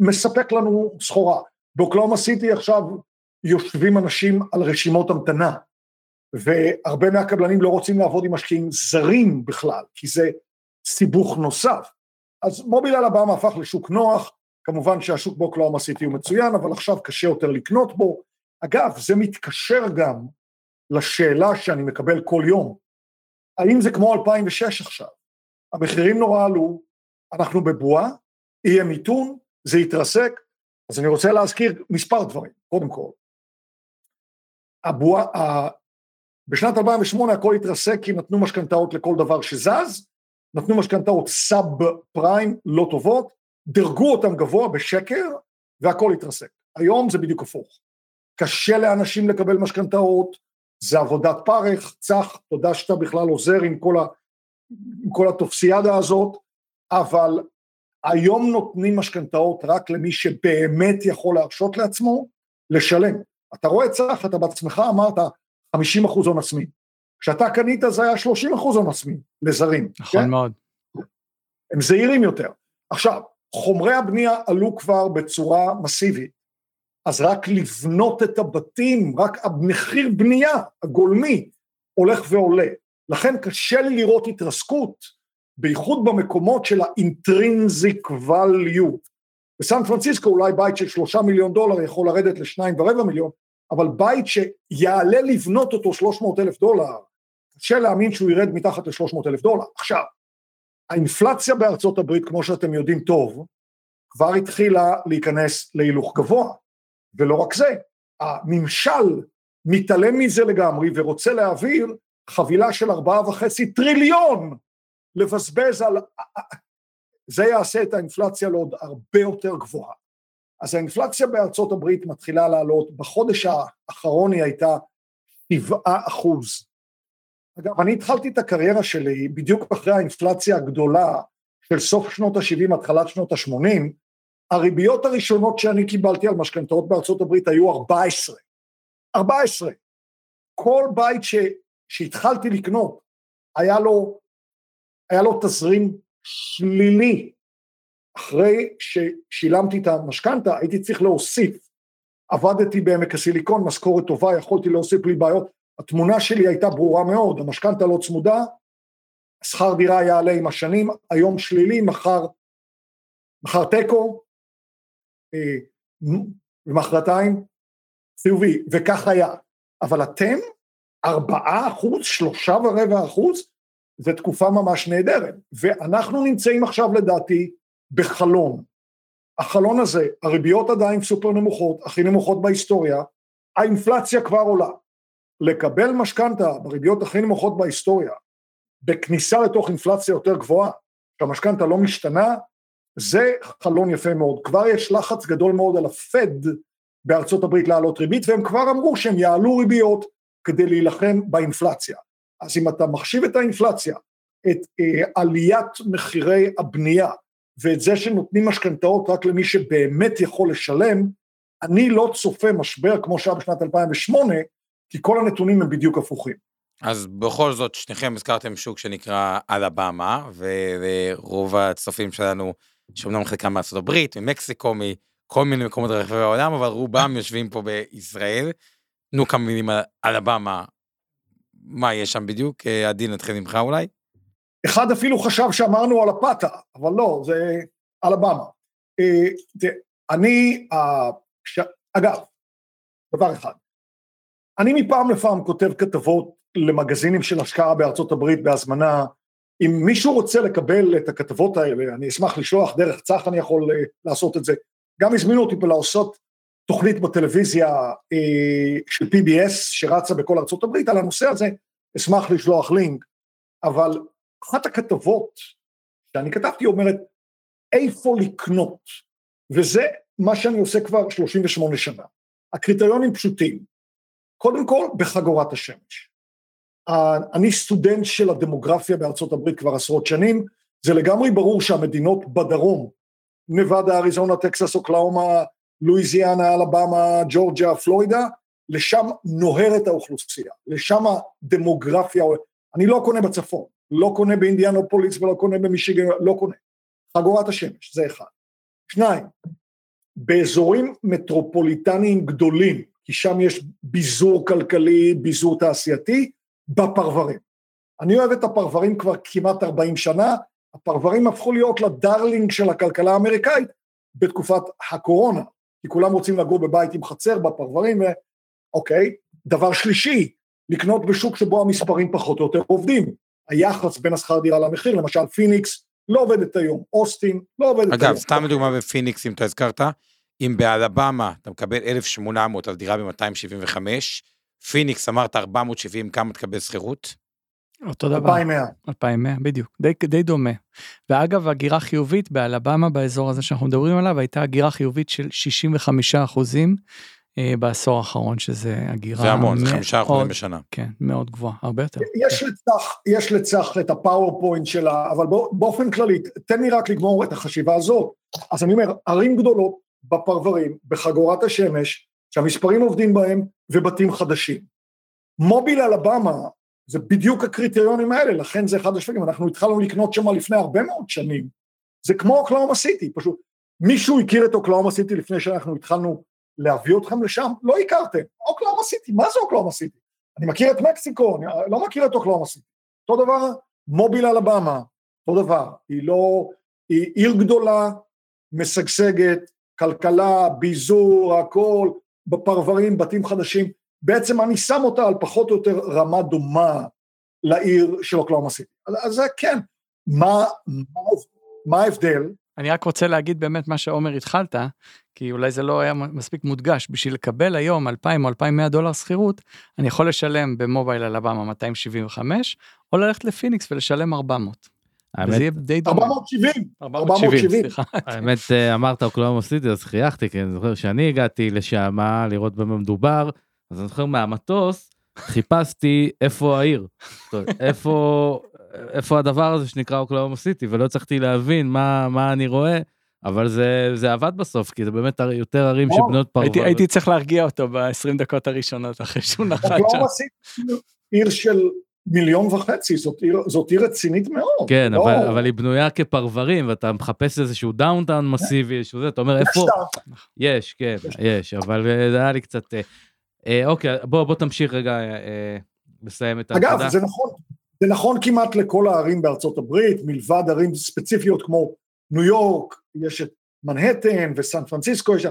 מספק לנו סחורה. באוקלאומה סיטי עכשיו יושבים אנשים על רשימות המתנה, והרבה מהקבלנים לא רוצים לעבוד עם משקיעים זרים בכלל, כי זה סיבוך נוסף. אז מוביל אלבמה הפך לשוק נוח, כמובן שהשוק באוקלאומה סיטי הוא מצוין, אבל עכשיו קשה יותר לקנות בו. אגב, זה מתקשר גם לשאלה שאני מקבל כל יום, האם זה כמו 2006 עכשיו? המחירים נורא עלו, אנחנו בבועה, יהיה מיתון, זה יתרסק, אז אני רוצה להזכיר מספר דברים, קודם כל. הבועה, ה... בשנת 2008 הכל התרסק כי נתנו משכנתאות לכל דבר שזז, נתנו משכנתאות סאב פריים לא טובות, דירגו אותם גבוה בשקר והכל התרסק. היום זה בדיוק הפוך. קשה לאנשים לקבל משכנתאות, זה עבודת פרך, צח, תודה שאתה בכלל עוזר עם כל, ה, עם כל הטופסיאדה הזאת, אבל היום נותנים משכנתאות רק למי שבאמת יכול להרשות לעצמו לשלם. אתה רואה צח, אתה בעצמך אמרת 50 אחוז הון עצמי. כשאתה קנית זה היה 30 אחוז הון עצמי לזרים.
נכון כן? מאוד.
הם זהירים יותר. עכשיו, חומרי הבנייה עלו כבר בצורה מסיבית, אז רק לבנות את הבתים, רק המחיר בנייה הגולמי הולך ועולה. לכן קשה לי לראות התרסקות, בייחוד במקומות של ה-intrinsic value. בסן פרנסיסקו אולי בית של שלושה מיליון דולר יכול לרדת לשניים ורבע מיליון, אבל בית שיעלה לבנות אותו שלוש מאות אלף דולר, קשה להאמין שהוא ירד מתחת לשלוש מאות אלף דולר. עכשיו, האינפלציה בארצות הברית, כמו שאתם יודעים טוב, כבר התחילה להיכנס להילוך גבוה. ולא רק זה, הממשל מתעלם מזה לגמרי ורוצה להעביר חבילה של ארבעה וחצי טריליון לבזבז על... זה יעשה את האינפלציה לעוד הרבה יותר גבוהה. אז האינפלציה בארצות הברית מתחילה לעלות, בחודש האחרון היא הייתה שבעה אחוז. אגב, אני התחלתי את הקריירה שלי בדיוק אחרי האינפלציה הגדולה של סוף שנות ה-70, התחלת שנות ה-80, הריביות הראשונות שאני קיבלתי על משכנתאות בארצות הברית היו 14. 14. כל בית ש, שהתחלתי לקנות, היה לו, היה לו תזרים שלילי. אחרי ששילמתי את המשכנתה, הייתי צריך להוסיף. עבדתי בעמק הסיליקון, משכורת טובה, יכולתי להוסיף לי בעיות. התמונה שלי הייתה ברורה מאוד, המשכנתה לא צמודה, שכר דירה יעלה עם השנים, היום שלילי, מחר, מחר תיקו, ומחרתיים חיובי, וכך היה. אבל אתם, ארבעה אחוז, שלושה ורבע אחוז, זו תקופה ממש נהדרת. ואנחנו נמצאים עכשיו לדעתי בחלון. החלון הזה, הריביות עדיין סופר נמוכות, הכי נמוכות בהיסטוריה, האינפלציה כבר עולה. לקבל משכנתה בריביות הכי נמוכות בהיסטוריה, בכניסה לתוך אינפלציה יותר גבוהה, שהמשכנתה לא משתנה, זה חלון יפה מאוד. כבר יש לחץ גדול מאוד על הפד בארצות הברית להעלות ריבית, והם כבר אמרו שהם יעלו ריביות כדי להילחם באינפלציה. אז אם אתה מחשיב את האינפלציה, את אה, עליית מחירי הבנייה, ואת זה שנותנים משכנתאות רק למי שבאמת יכול לשלם, אני לא צופה משבר כמו שהיה בשנת 2008, כי כל הנתונים הם בדיוק הפוכים.
אז בכל זאת, שניכם הזכרתם שוק שנקרא אלבמה, ורוב הצופים שלנו שאומנם חלקם מארצות הברית, ממקסיקו, מכל מיני מקומות רחבי העולם, אבל רובם יושבים פה בישראל. תנו כמה מילים על אלבמה, מה יש שם בדיוק? אה, עדי, נתחיל ממך אולי?
אחד אפילו חשב שאמרנו על הפאטה, אבל לא, זה אלבמה. אה, אני, אגב, דבר אחד, אני מפעם לפעם כותב כתבות למגזינים של השקעה בארצות הברית בהזמנה אם מישהו רוצה לקבל את הכתבות האלה, אני אשמח לשלוח דרך צח, אני יכול לעשות את זה. גם הזמינו אותי פה לעשות תוכנית בטלוויזיה uh, של PBS שרצה בכל ארצות הברית על הנושא הזה, אשמח לשלוח לינק, אבל אחת הכתבות שאני כתבתי אומרת, איפה לקנות, וזה מה שאני עושה כבר 38 שנה. הקריטריונים פשוטים. קודם כל, בחגורת השמש. אני סטודנט של הדמוגרפיה בארצות הברית כבר עשרות שנים, זה לגמרי ברור שהמדינות בדרום, נבדה, אריזונה, טקסס, אוקלאומה, לואיזיאנה, אלבמה, ג'ורג'יה, פלורידה, לשם נוהרת האוכלוסייה, לשם הדמוגרפיה, אני לא קונה בצפון, לא קונה באינדיאנופוליס ולא קונה במישיגן, לא קונה. חגורת השמש, זה אחד. שניים, באזורים מטרופוליטניים גדולים, כי שם יש ביזור כלכלי, ביזור תעשייתי, בפרברים. אני אוהב את הפרברים כבר כמעט 40 שנה, הפרברים הפכו להיות ל darling של הכלכלה האמריקאית בתקופת הקורונה, כי כולם רוצים לגור בבית עם חצר בפרברים, אוקיי. דבר שלישי, לקנות בשוק שבו המספרים פחות או יותר עובדים. היחס בין השכר דירה למחיר, למשל פיניקס לא עובדת היום, אוסטין לא עובדת
אגב, היום. אגב, סתם לדוגמה בפיניקס, אם אתה הזכרת, אם באלבמה אתה מקבל 1,800 על דירה ב-275, פיניקס אמרת 470, כמה תקבל שכירות?
אותו דבר.
2,100.
2,100, בדיוק, די, די דומה. ואגב, הגירה חיובית באלבמה, באזור הזה שאנחנו מדברים עליו, הייתה הגירה חיובית של 65 אחוזים אה, בעשור האחרון, שזה הגירה...
זה המון, זה חמישה אחוזים בשנה.
כן, מאוד גבוהה, הרבה יותר.
יש לצח, יש לצח את ה PowerPoint שלה, אבל באופן כללי, תן לי רק לגמור את החשיבה הזאת. אז אני אומר, ערים גדולות בפרברים, בחגורת השמש, שהמספרים עובדים בהם, ובתים חדשים. מוביל אלבמה, זה בדיוק הקריטריונים האלה, לכן זה אחד השווקים, אנחנו התחלנו לקנות שם לפני הרבה מאוד שנים. זה כמו אוקלאומה סיטי, פשוט מישהו הכיר את אוקלאומה סיטי לפני שאנחנו התחלנו להביא אתכם לשם? לא הכרתם. אוקלאומה סיטי, מה זה אוקלאומה סיטי? אני מכיר את מקסיקו, אני לא מכיר את אוקלאומה סיטי. אותו דבר, מוביל אלבמה, אותו דבר. היא לא, היא עיר גדולה, משגשגת, כלכלה, ביזור, הכל, בפרברים, בתים חדשים. בעצם אני שם אותה על פחות או יותר רמה דומה לעיר של אוקלאומה סיטי. אז זה כן. מה, מה, מה ההבדל?
אני רק רוצה להגיד באמת מה שעומר התחלת, כי אולי זה לא היה מספיק מודגש, בשביל לקבל היום 2,000 או 2,100 דולר שכירות, אני יכול לשלם במובייל אלבמה 275, או ללכת לפיניקס ולשלם 400.
האמת, זה יהיה די דומה. 470, 470, סליחה. (laughs)
האמת, אה, אמרת אוקלאומה סיטי, אז חייכתי, כי אני זוכר שאני הגעתי לשם לראות במה מדובר, אז אני זוכר מהמטוס, חיפשתי איפה העיר, איפה, איפה הדבר הזה שנקרא אוקלאומה סיטי, ולא הצלחתי להבין מה, מה אני רואה. אבל זה, זה עבד בסוף, כי זה באמת יותר ערים שבנות פרבר.
הייתי, הייתי צריך להרגיע אותו ב-20 דקות הראשונות אחרי שהוא נחת שם.
עיר של מיליון וחצי, זאת עיר, זאת עיר רצינית מאוד.
כן, לא... אבל, אבל היא בנויה כפרברים, ואתה מחפש איזשהו downtown מסיבי, שזה, אתה אומר, איפה... יש, כן, יש, אבל אה, זה היה לי קצת... אה, אה, אוקיי, בוא, בוא תמשיך רגע אה, לסיים את
הנקודה. אגב, זה נכון, זה נכון כמעט לכל הערים בארצות הברית, מלבד ערים ספציפיות כמו ניו יורק, יש את מנהטן וסן פרנסיסקו, יש...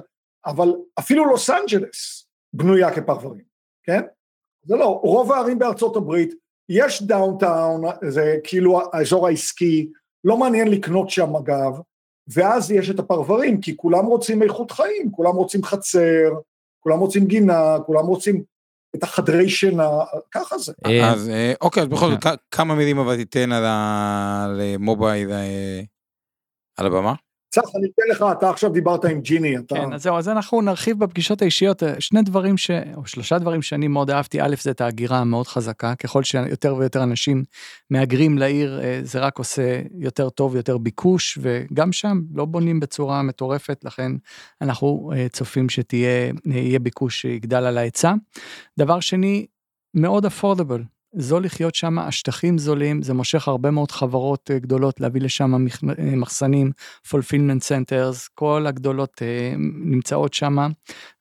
אבל אפילו לוס אנג'לס בנויה כפרברים, כן? זה לא, רוב הערים בארצות הברית, יש downtown, זה כאילו האזור העסקי, לא מעניין לקנות שם אגב, ואז יש את הפרברים, כי כולם רוצים איכות חיים, כולם רוצים חצר, כולם רוצים גינה, כולם רוצים את החדרי שינה, ככה זה.
אה, אז אה, אוקיי, אז בכל זאת, כמה מילים אבל תיתן על מובייל אה, על הבמה?
צח, אני אתן לך, אתה עכשיו דיברת עם ג'יני, אתה...
כן, אז זהו, אז אנחנו נרחיב בפגישות האישיות, שני דברים ש... או שלושה דברים שאני מאוד אהבתי, א', זה את ההגירה המאוד חזקה, ככל שיותר ויותר אנשים מהגרים לעיר, אה, זה רק עושה יותר טוב, יותר ביקוש, וגם שם לא בונים בצורה מטורפת, לכן אנחנו אה, צופים שתהיה, ביקוש שיגדל על ההיצע. דבר שני, מאוד אפורדבל, זול לחיות שם, השטחים זולים, זה מושך הרבה מאוד חברות אה, גדולות להביא לשם אה, מחסנים, fulfillment centers, כל הגדולות אה, נמצאות שם,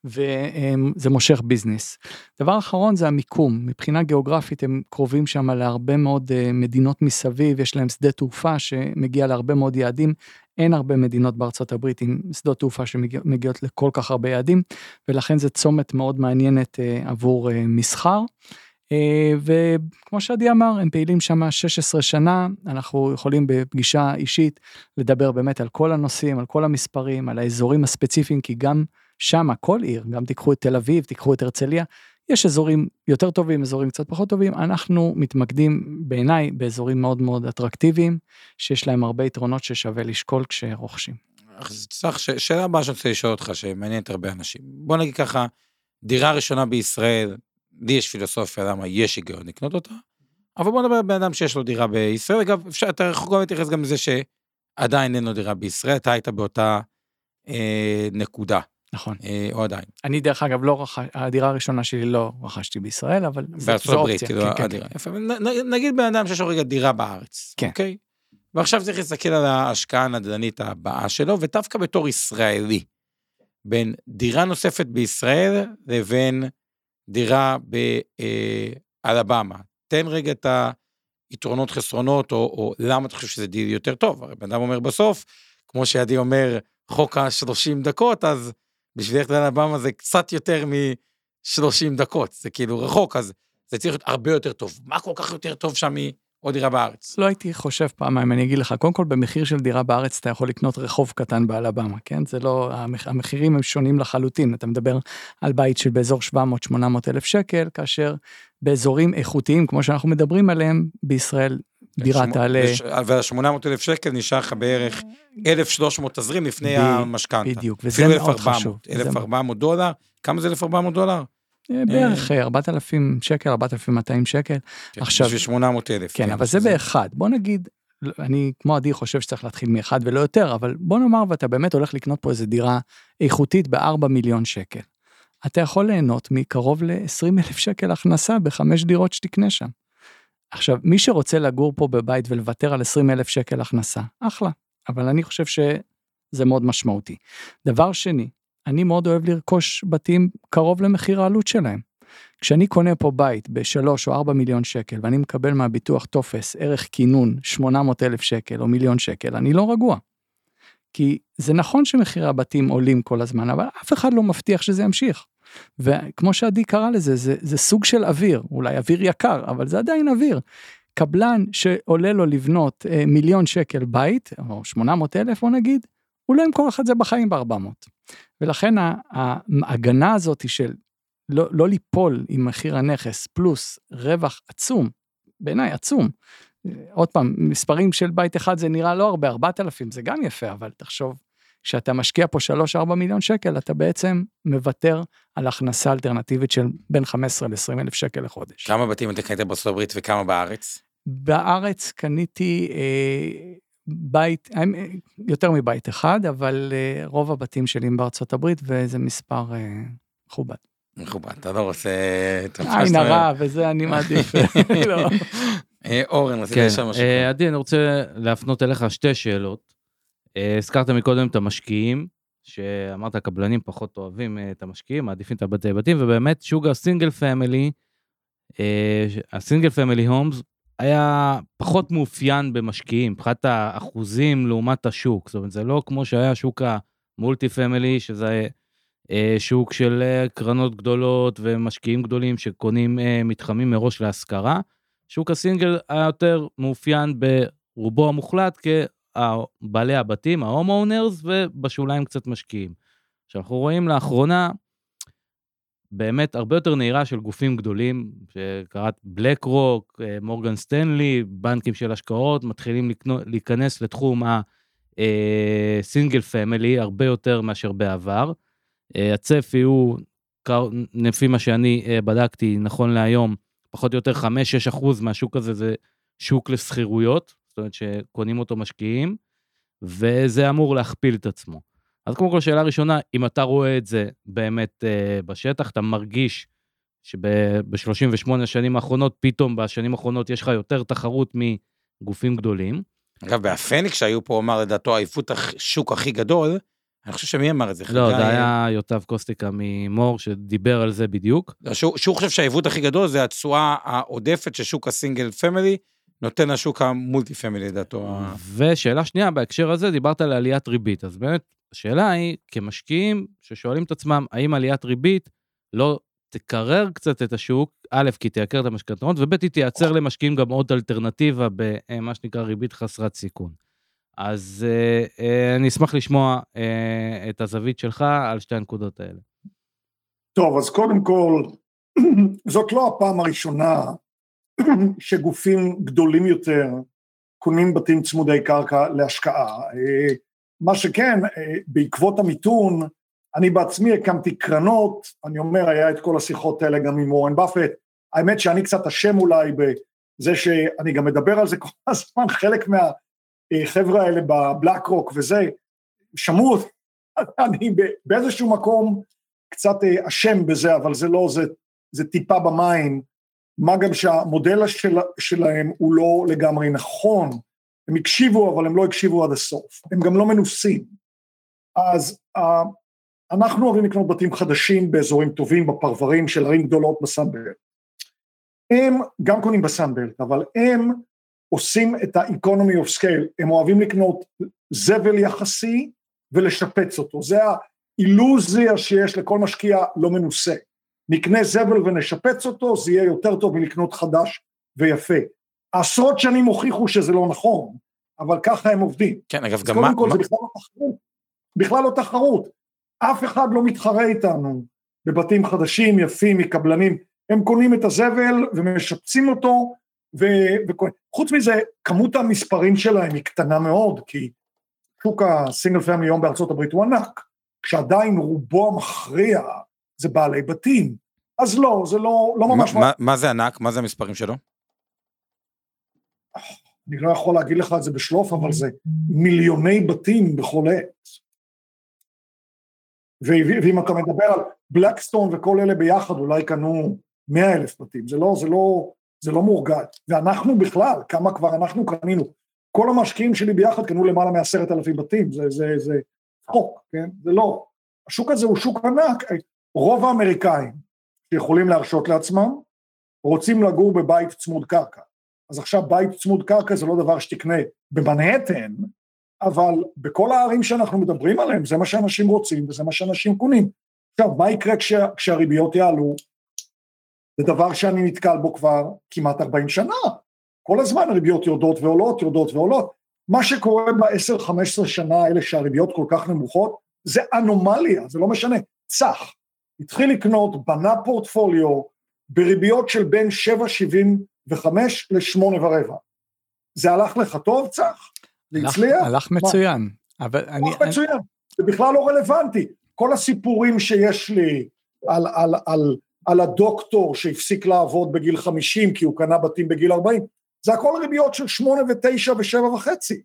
וזה מושך ביזנס. דבר אחרון זה המיקום, מבחינה גיאוגרפית הם קרובים שם להרבה מאוד מדינות מסביב, יש להם שדה תעופה שמגיע להרבה מאוד יעדים, אין הרבה מדינות בארצות הברית עם שדות תעופה שמגיעות לכל כך הרבה יעדים, ולכן זה צומת מאוד מעניינת עבור מסחר. אה, וכמו שעדי אמר, הם פעילים שם 16 שנה, אנחנו יכולים בפגישה אישית לדבר באמת על כל הנושאים, על כל המספרים, על האזורים הספציפיים, כי גם שם, כל עיר, גם תיקחו את תל אביב, תיקחו את הרצליה, יש אזורים יותר טובים, אזורים קצת פחות טובים, אנחנו מתמקדים בעיניי באזורים מאוד מאוד אטרקטיביים, שיש להם הרבה יתרונות ששווה לשקול כשרוכשים.
אז צריך, שאלה הבאה שאני רוצה לשאול אותך, שמעניינת הרבה אנשים. בוא נגיד ככה, דירה ראשונה בישראל, לי יש פילוסופיה למה יש היגיון לקנות אותה, אבל בוא נדבר על בן אדם שיש לו דירה בישראל. אגב, אפשר, אתה יכול גם להתייחס גם לזה שעדיין אין לו דירה בישראל, אתה היית באותה אה, נקודה,
נכון.
אה, או עדיין.
אני דרך אגב לא רכש... הדירה הראשונה שלי לא רכשתי בישראל, אבל זה-
בארצות
זו
הברית,
אופציה.
כאילו,
כן, כן,
הדירה.
כן.
יפה, נ- נגיד בן אדם שיש לו רגע דירה בארץ,
כן.
אוקיי? ועכשיו צריך להסתכל על ההשקעה הנדל"נית הבאה שלו, ודווקא בתור ישראלי, בין דירה נוספת בישראל לבין דירה באלבמה. תן רגע את היתרונות חסרונות, או, או למה אתה חושב שזה דיל יותר טוב. הרי בן אדם אומר בסוף, כמו שעדי אומר, חוק ה-30 דקות, אז בשביל ללכת לאלבמה זה קצת יותר מ-30 דקות, זה כאילו רחוק, אז זה צריך להיות הרבה יותר טוב. מה כל כך יותר טוב שם מעוד דירה בארץ?
לא הייתי חושב פעמיים, אני אגיד לך, קודם כל במחיר של דירה בארץ אתה יכול לקנות רחוב קטן באלבמה, כן? זה לא, המח- המחירים הם שונים לחלוטין, אתה מדבר על בית של באזור 700-800 אלף שקל, כאשר באזורים איכותיים, כמו שאנחנו מדברים עליהם, בישראל דירה
שמ-
תעלה,
וש- וה-800 אלף שקל נשאר לך בערך 1,300 תזרים לפני
ב-
המשכנתה.
בדיוק, וזה מאוד
1,400,
חשוב. זה
1,400 דולר, כמה זה 1,400 דולר?
אה, בערך אה, 4,000 שקל, 4,200 שקל.
כן,
עכשיו-
בשביל 800 אלף.
כן, אבל זה באחד. בוא נגיד, לא, אני כמו עדי חושב שצריך להתחיל מאחד ולא יותר, אבל בוא נאמר ואתה באמת הולך לקנות פה איזה דירה איכותית ב-4 מיליון שקל. אתה יכול ליהנות מקרוב ל-20 אלף שקל הכנסה בחמש דירות שתקנה שם. עכשיו, מי שרוצה לגור פה בבית ולוותר על 20 אלף שקל הכנסה, אחלה, אבל אני חושב שזה מאוד משמעותי. דבר שני, אני מאוד אוהב לרכוש בתים קרוב למחיר העלות שלהם. כשאני קונה פה בית בשלוש או ארבע מיליון שקל ואני מקבל מהביטוח טופס ערך כינון 800 אלף שקל או מיליון שקל, אני לא רגוע. כי זה נכון שמחירי הבתים עולים כל הזמן, אבל אף אחד לא מבטיח שזה ימשיך. וכמו שעדי קרא לזה, זה, זה סוג של אוויר, אולי אוויר יקר, אבל זה עדיין אוויר. קבלן שעולה לו לבנות אה, מיליון שקל בית, או 800 אלף בוא נגיד, הוא לא ימכור לך את זה בחיים ב-400. ולכן ההגנה הזאת של לא, לא ליפול עם מחיר הנכס פלוס רווח עצום, בעיניי עצום. אה, עוד פעם, מספרים של בית אחד זה נראה לא הרבה, 4,000 זה גם יפה, אבל תחשוב, כשאתה משקיע פה 3-4 מיליון שקל, אתה בעצם מוותר על הכנסה אלטרנטיבית של בין 15 ל-20 אלף שקל לחודש.
כמה בתים אתה קנית בארצות הברית וכמה בארץ?
בארץ קניתי אה, בית, יותר מבית אחד, אבל אה, רוב הבתים שלי הם בארצות הברית, וזה מספר אה, מכובד.
מכובד, אתה לא רוצה...
עין הרע, וזה אני מעדיף. (laughs) לא.
אה, אורן, רצית
כן,
לשאול משהו.
עדי, אני רוצה להפנות אליך שתי שאלות. הזכרת מקודם את המשקיעים, שאמרת הקבלנים פחות אוהבים את המשקיעים, מעדיפים את הבעלי בתים, ובאמת שוק ה single family, ה single family homes, היה פחות מאופיין במשקיעים, מבחינת האחוזים לעומת השוק. זאת אומרת, זה לא כמו שהיה שוק ה multi family, שזה אה, שוק של אה, קרנות גדולות ומשקיעים גדולים שקונים אה, מתחמים מראש להשכרה. שוק הסינגל היה יותר מאופיין ברובו המוחלט כבעלי הבתים, ההום אונרס, ובשוליים קצת משקיעים. עכשיו, אנחנו רואים לאחרונה באמת הרבה יותר נהירה של גופים גדולים, שקראת בלק רוק, אה, מורגן סטנלי, בנקים של השקעות, מתחילים לקנו, להיכנס לתחום הסינגל פמילי הרבה יותר מאשר בעבר. אה, הצפי הוא, לפי מה שאני אה, בדקתי נכון להיום, פחות או יותר 5-6 אחוז מהשוק הזה זה שוק לשכירויות, זאת אומרת שקונים אותו משקיעים, וזה אמור להכפיל את עצמו. אז קודם כל, שאלה ראשונה, אם אתה רואה את זה באמת אה, בשטח, אתה מרגיש שב-38 השנים האחרונות, פתאום בשנים האחרונות יש לך יותר תחרות מגופים גדולים.
אגב, בהפניקס שהיו פה, אמר לדעתו העיוות השוק הכי גדול, אני חושב שמי אמר את זה?
לא, זה היה יוטב קוסטיקה ממור שדיבר על זה בדיוק.
לא, שהוא, חושב שהעיוות הכי גדול זה התשואה העודפת ששוק הסינגל פמילי נותן לשוק המולטי פמילי, לדעתו.
ושאלה שנייה, בהקשר הזה דיברת על עליית ריבית, אז באמת, השאלה היא, כמשקיעים ששואלים את עצמם, האם עליית ריבית לא תקרר קצת את השוק, א', כי תייקר את המשכנתאות, וב', היא תייצר למשקיעים גם עוד אלטרנטיבה במה שנקרא ריבית חסרת סיכון. אז אה, אה, אני אשמח לשמוע אה, את הזווית שלך על שתי הנקודות האלה.
טוב, אז קודם כל, (clears throat) זאת לא הפעם הראשונה שגופים גדולים יותר קונים בתים צמודי קרקע להשקעה. מה שכן, בעקבות המיתון, אני בעצמי הקמתי קרנות, אני אומר, היה את כל השיחות האלה גם עם אורן באפט, האמת שאני קצת אשם אולי בזה שאני גם מדבר על זה כל הזמן, חלק מהחבר'ה האלה בבלק רוק וזה, שמעו אותי, אני באיזשהו מקום קצת אה, אשם בזה, אבל זה לא, זה, זה טיפה במים, מה גם שהמודל של, שלהם הוא לא לגמרי נכון, הם הקשיבו אבל הם לא הקשיבו עד הסוף, הם גם לא מנוסים. אז uh, אנחנו אוהבים לקנות בתים חדשים באזורים טובים, בפרברים של ערים גדולות בסנבלט. הם גם קונים בסנבלט, אבל הם עושים את ה-economy of scale, הם אוהבים לקנות זבל יחסי ולשפץ אותו, זה האילוזיה שיש לכל משקיע לא מנוסה. נקנה זבל ונשפץ אותו, זה יהיה יותר טוב מלקנות חדש ויפה. עשרות שנים הוכיחו שזה לא נכון, אבל ככה הם עובדים.
כן, אגב,
גם מה... קודם כל זה בכלל לא תחרות. בכלל לא תחרות. אף אחד לא מתחרה איתנו בבתים חדשים, יפים, מקבלנים. הם קונים את הזבל ומשפצים אותו, ו... וחוץ מזה, כמות המספרים שלהם היא קטנה מאוד, כי שוק הסינגל פמילי היום בארצות הברית הוא ענק, כשעדיין רובו המכריע זה בעלי בתים. אז לא, זה לא, לא ממש...
מה, מה, מה זה ענק? מה זה המספרים שלו?
אני לא יכול להגיד לך את זה בשלוף, אבל זה מיליוני בתים בכל עת. ואם אתה מדבר על בלקסטון וכל אלה ביחד, אולי קנו מאה אלף בתים, זה לא, זה לא, זה לא מורגל. ואנחנו בכלל, כמה כבר אנחנו קנינו, כל המשקיעים שלי ביחד קנו למעלה מעשרת אלפים בתים, זה, זה, זה חוק, כן? זה לא. השוק הזה הוא שוק ענק, רוב האמריקאים שיכולים להרשות לעצמם, רוצים לגור בבית צמוד קרקע. אז עכשיו בית צמוד קרקע זה לא דבר שתקנה במנהטן, אבל בכל הערים שאנחנו מדברים עליהן זה מה שאנשים רוצים וזה מה שאנשים קונים. עכשיו, מה יקרה כשה, כשהריביות יעלו? זה דבר שאני נתקל בו כבר כמעט 40 שנה. כל הזמן הריביות יורדות ועולות, יורדות ועולות. מה שקורה ב-10-15 שנה האלה שהריביות כל כך נמוכות, זה אנומליה, זה לא משנה. צח, התחיל לקנות, בנה פורטפוליו בריביות של בין 7.75 ל-8 ורבע. זה הלך לך טוב, צח? זה הצליח?
הלך מצוין. אבל
אני... הלך מצוין, זה בכלל לא רלוונטי. כל הסיפורים שיש לי על, על, על, על הדוקטור שהפסיק לעבוד בגיל 50 כי הוא קנה בתים בגיל 40, זה הכל ריביות של 8 ו-9 ו-7 וחצי.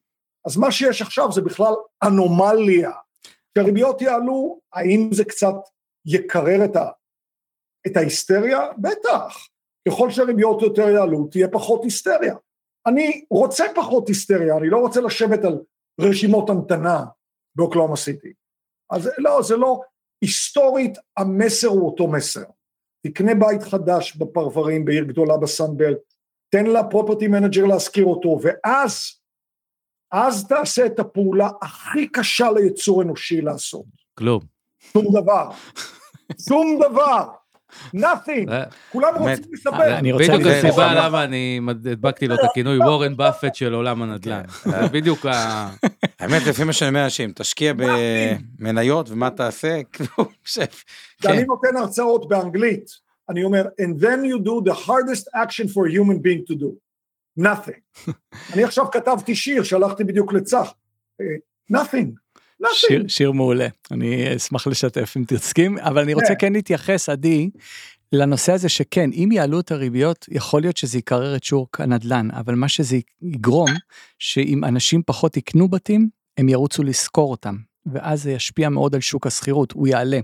אז מה שיש עכשיו זה בכלל אנומליה. כשהריביות יעלו, האם זה קצת יקרר את, ה, את ההיסטריה? בטח. ככל שהריביות יותר יעלו, תהיה פחות היסטריה. אני רוצה פחות היסטריה, אני לא רוצה לשבת על רשימות המתנה באוקלהומה סיטי. אז לא, זה לא, היסטורית המסר הוא אותו מסר. תקנה בית חדש בפרברים בעיר גדולה ב Sun Belt, תן ל property manager להשכיר אותו, ואז, אז תעשה את הפעולה הכי קשה ליצור אנושי לעשות.
כלום.
שום דבר. שום דבר. nothing, כולם רוצים לספר.
בדיוק הסיבה למה אני הדבקתי לו את הכינוי וורן באפט של עולם הנדל"ן. כן. בדיוק ה...
האמת, לפי מה שאני אומר לאנשים, תשקיע במניות ומה תעשה,
כשאני כן. נותן הרצאות באנגלית, אני אומר, and then you do the hardest action for a human being to do, nothing. (laughs) אני עכשיו כתבתי שיר, שלחתי בדיוק לצח, אה, nothing.
שיר, שיר מעולה, אני אשמח לשתף אם תסכים, אבל אני רוצה כן, כן להתייחס, עדי, לנושא הזה שכן, אם יעלו את הריביות, יכול להיות שזה יקרר את שוק הנדל"ן, אבל מה שזה יגרום, שאם אנשים פחות יקנו בתים, הם ירוצו לשכור אותם, ואז זה ישפיע מאוד על שוק השכירות, הוא יעלה.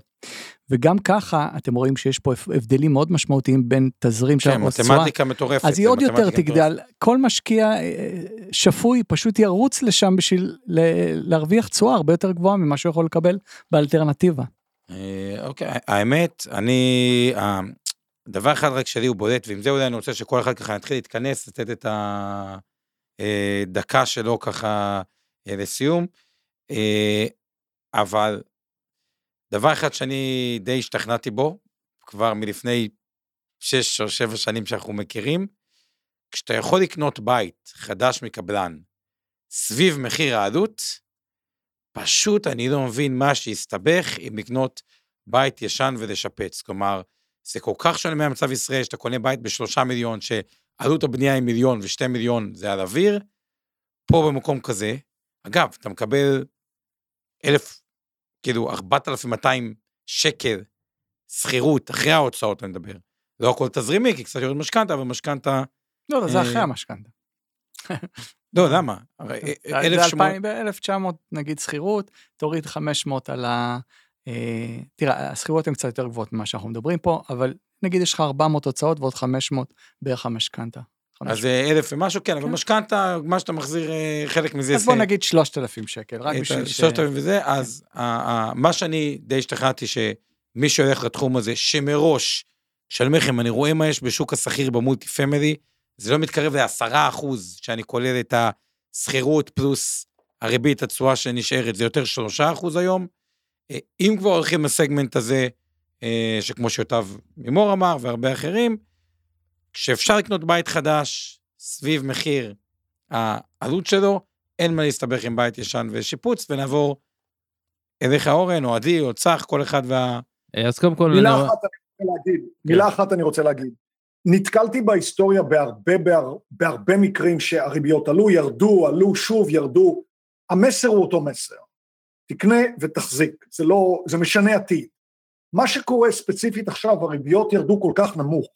וגם ככה אתם רואים שיש פה הבדלים מאוד משמעותיים בין תזרים
של התשואה. כן, מתמטיקה מטורפת.
אז היא עוד יותר תגדל. כל משקיע אה, שפוי פשוט ירוץ לשם בשביל להרוויח תשואה הרבה יותר גבוהה ממה שהוא יכול לקבל באלטרנטיבה.
אה, אוקיי, האמת, אני, דבר אחד רק שלי הוא בולט, ועם זה אולי אני רוצה שכל אחד ככה יתחיל להתכנס, לתת את הדקה אה, שלו ככה לסיום. אבל דבר אחד שאני די השתכנעתי בו, כבר מלפני שש או שבע שנים שאנחנו מכירים, כשאתה יכול לקנות בית חדש מקבלן סביב מחיר העלות, פשוט אני לא מבין מה שהסתבך עם לקנות בית ישן ולשפץ. כלומר, זה כל כך שונה מהמצב ישראל, שאתה קונה בית בשלושה מיליון, שעלות הבנייה היא מיליון ושתי מיליון זה על אוויר, פה במקום כזה, אגב, אתה מקבל אלף כאילו 4,200 שקל שכירות, אחרי ההוצאות אני מדבר. לא הכל תזרימי, כי קצת יורד משכנתה, אבל משכנתה...
לא, לא, זה
אה,
אחרי המשכנתה.
לא, למה? הרי
זה
1,800...
ב-1900 נגיד שכירות, תוריד 500 על ה... אה, תראה, השכירות הן קצת יותר גבוהות ממה שאנחנו מדברים פה, אבל נגיד יש לך 400 הוצאות ועוד 500 בערך המשכנתה.
אז זה אלף ומשהו, כן, אבל
כן.
משכנתה, מה שאתה מחזיר, אה, חלק מזה
אז בוא נגיד 3,000 שקל, רק בשביל ש...
שלושת אלפים וזה, אז ה- ה- מה שאני די השתכנעתי, שמי שהולך לתחום הזה, שמראש, אומר לכם, אני רואה מה יש בשוק השכיר במולטי פמילי, זה לא מתקרב לעשרה אחוז שאני כולל את השכירות פלוס הריבית, התשואה שנשארת, זה יותר שלושה אחוז היום. אה, אם כבר הולכים לסגמנט הזה, אה, שכמו שיוטב מימור אמר והרבה אחרים, כשאפשר לקנות בית חדש סביב מחיר העלות שלו, אין מה להסתבך עם בית ישן ושיפוץ, ונעבור אליך אורן, או עדי, או צח, כל אחד וה...
אה, אז קודם כל,
מילה
אני-
אחת אני רוצה להגיד, מילה אחת אני רוצה להגיד. נתקלתי בהיסטוריה בהרבה, בהר, בהרבה מקרים שהריביות עלו, ירדו, עלו שוב, ירדו. המסר הוא אותו מסר. תקנה ותחזיק, זה לא, זה משנה עתיד. מה שקורה ספציפית עכשיו, הריביות ירדו כל כך נמוך,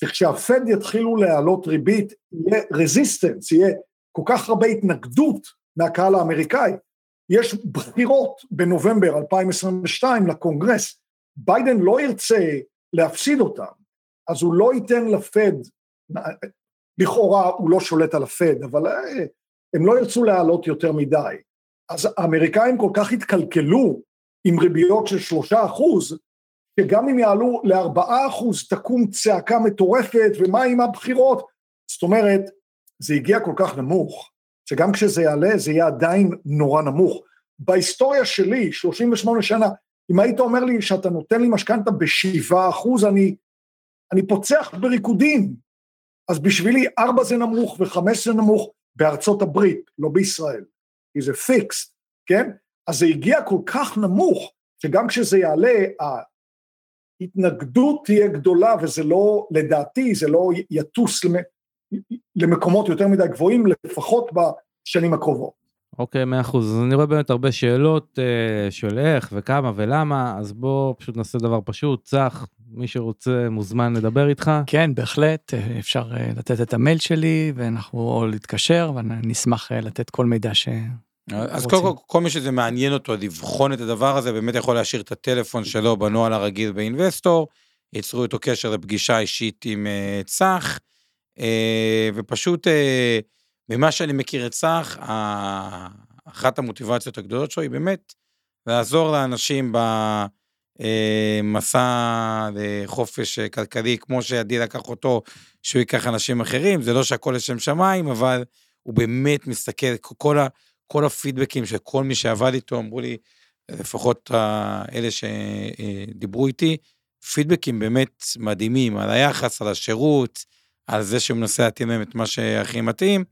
שכשהפד יתחילו להעלות ריבית, יהיה resistance, יהיה כל כך הרבה התנגדות מהקהל האמריקאי. יש בחירות בנובמבר 2022 לקונגרס, ביידן לא ירצה להפסיד אותם, אז הוא לא ייתן לפד, לכאורה הוא לא שולט על הפד, אבל אה, הם לא ירצו להעלות יותר מדי. אז האמריקאים כל כך התקלקלו עם ריביות של שלושה אחוז, שגם אם יעלו לארבעה אחוז תקום צעקה מטורפת, ומה עם הבחירות? זאת אומרת, זה הגיע כל כך נמוך, שגם כשזה יעלה זה יהיה עדיין נורא נמוך. בהיסטוריה שלי, 38 שנה, אם היית אומר לי שאתה נותן לי משכנתה בשבעה אחוז, אני, אני פוצח בריקודים. אז בשבילי ארבע זה נמוך וחמש זה נמוך בארצות הברית, לא בישראל, כי זה פיקס, כן? אז זה הגיע כל כך נמוך, שגם כשזה יעלה, ההתנגדות תהיה גדולה, וזה לא, לדעתי, זה לא יטוס למ- למקומות יותר מדי גבוהים, לפחות בשנים הקרובות.
אוקיי, מאה אחוז. אז אני רואה באמת הרבה שאלות אה, של איך וכמה ולמה, אז בוא פשוט נעשה דבר פשוט. צח, מי שרוצה מוזמן לדבר איתך.
כן, בהחלט, אה, אפשר אה, לתת את המייל שלי, ואנחנו, או להתקשר, ואני אשמח לתת כל מידע ש...
אז
רוצים.
קודם כל, כל מי שזה מעניין אותו לבחון את הדבר הזה, באמת יכול להשאיר את הטלפון שלו בנוהל הרגיל באינבסטור, ייצרו איתו קשר לפגישה אישית עם אה, צח, אה, ופשוט אה, ממה שאני מכיר את צח, ה- אחת המוטיבציות הגדולות שלו היא באמת לעזור לאנשים במסע לחופש אה, כלכלי, כמו שעדי לקח אותו, שהוא ייקח אנשים אחרים, זה לא שהכל לשם שמיים, אבל הוא באמת מסתכל, כל ה... כל הפידבקים של כל מי שעבד איתו, אמרו לי, לפחות ה- אלה שדיברו איתי, פידבקים באמת מדהימים על היחס, על השירות, על זה שהוא מנסה להתאים להם את מה שהכי מתאים,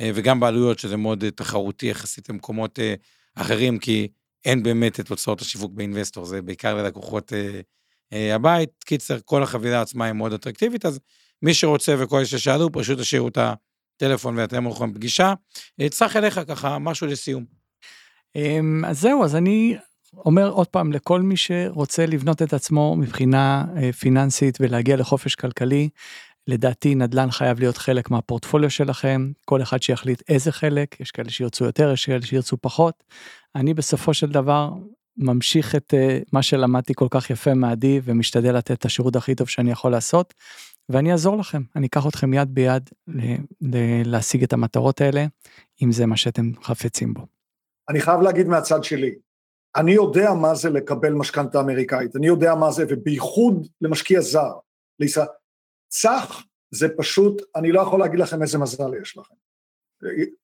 אה, וגם בעלויות שזה מאוד אה, תחרותי יחסית למקומות אה, אחרים, כי אין באמת את הוצאות השיווק באינבסטור, זה בעיקר ללקוחות אה, אה, הבית. קיצר, כל החבילה עצמה היא מאוד אטרקטיבית, אז מי שרוצה וכל אלה ששאלו, פשוט תשאירו את הטלפון ואתם הולכים פגישה. אה, צח אליך ככה, משהו לסיום.
אמ, אז זהו, אז אני אומר עוד פעם לכל מי שרוצה לבנות את עצמו מבחינה אה, פיננסית ולהגיע לחופש כלכלי, לדעתי נדל"ן חייב להיות חלק מהפורטפוליו שלכם, כל אחד שיחליט איזה חלק, יש כאלה שירצו יותר, יש כאלה שירצו פחות. אני בסופו של דבר ממשיך את אה, מה שלמדתי כל כך יפה מעדי ומשתדל לתת את השירות הכי טוב שאני יכול לעשות, ואני אעזור לכם, אני אקח אתכם יד ביד ל- ל- להשיג את המטרות האלה, אם זה מה שאתם חפצים בו.
אני חייב להגיד מהצד שלי, אני יודע מה זה לקבל משכנתה אמריקאית, אני יודע מה זה, ובייחוד למשקיע זר, לישראל. צח זה פשוט, אני לא יכול להגיד לכם איזה מזל יש לכם.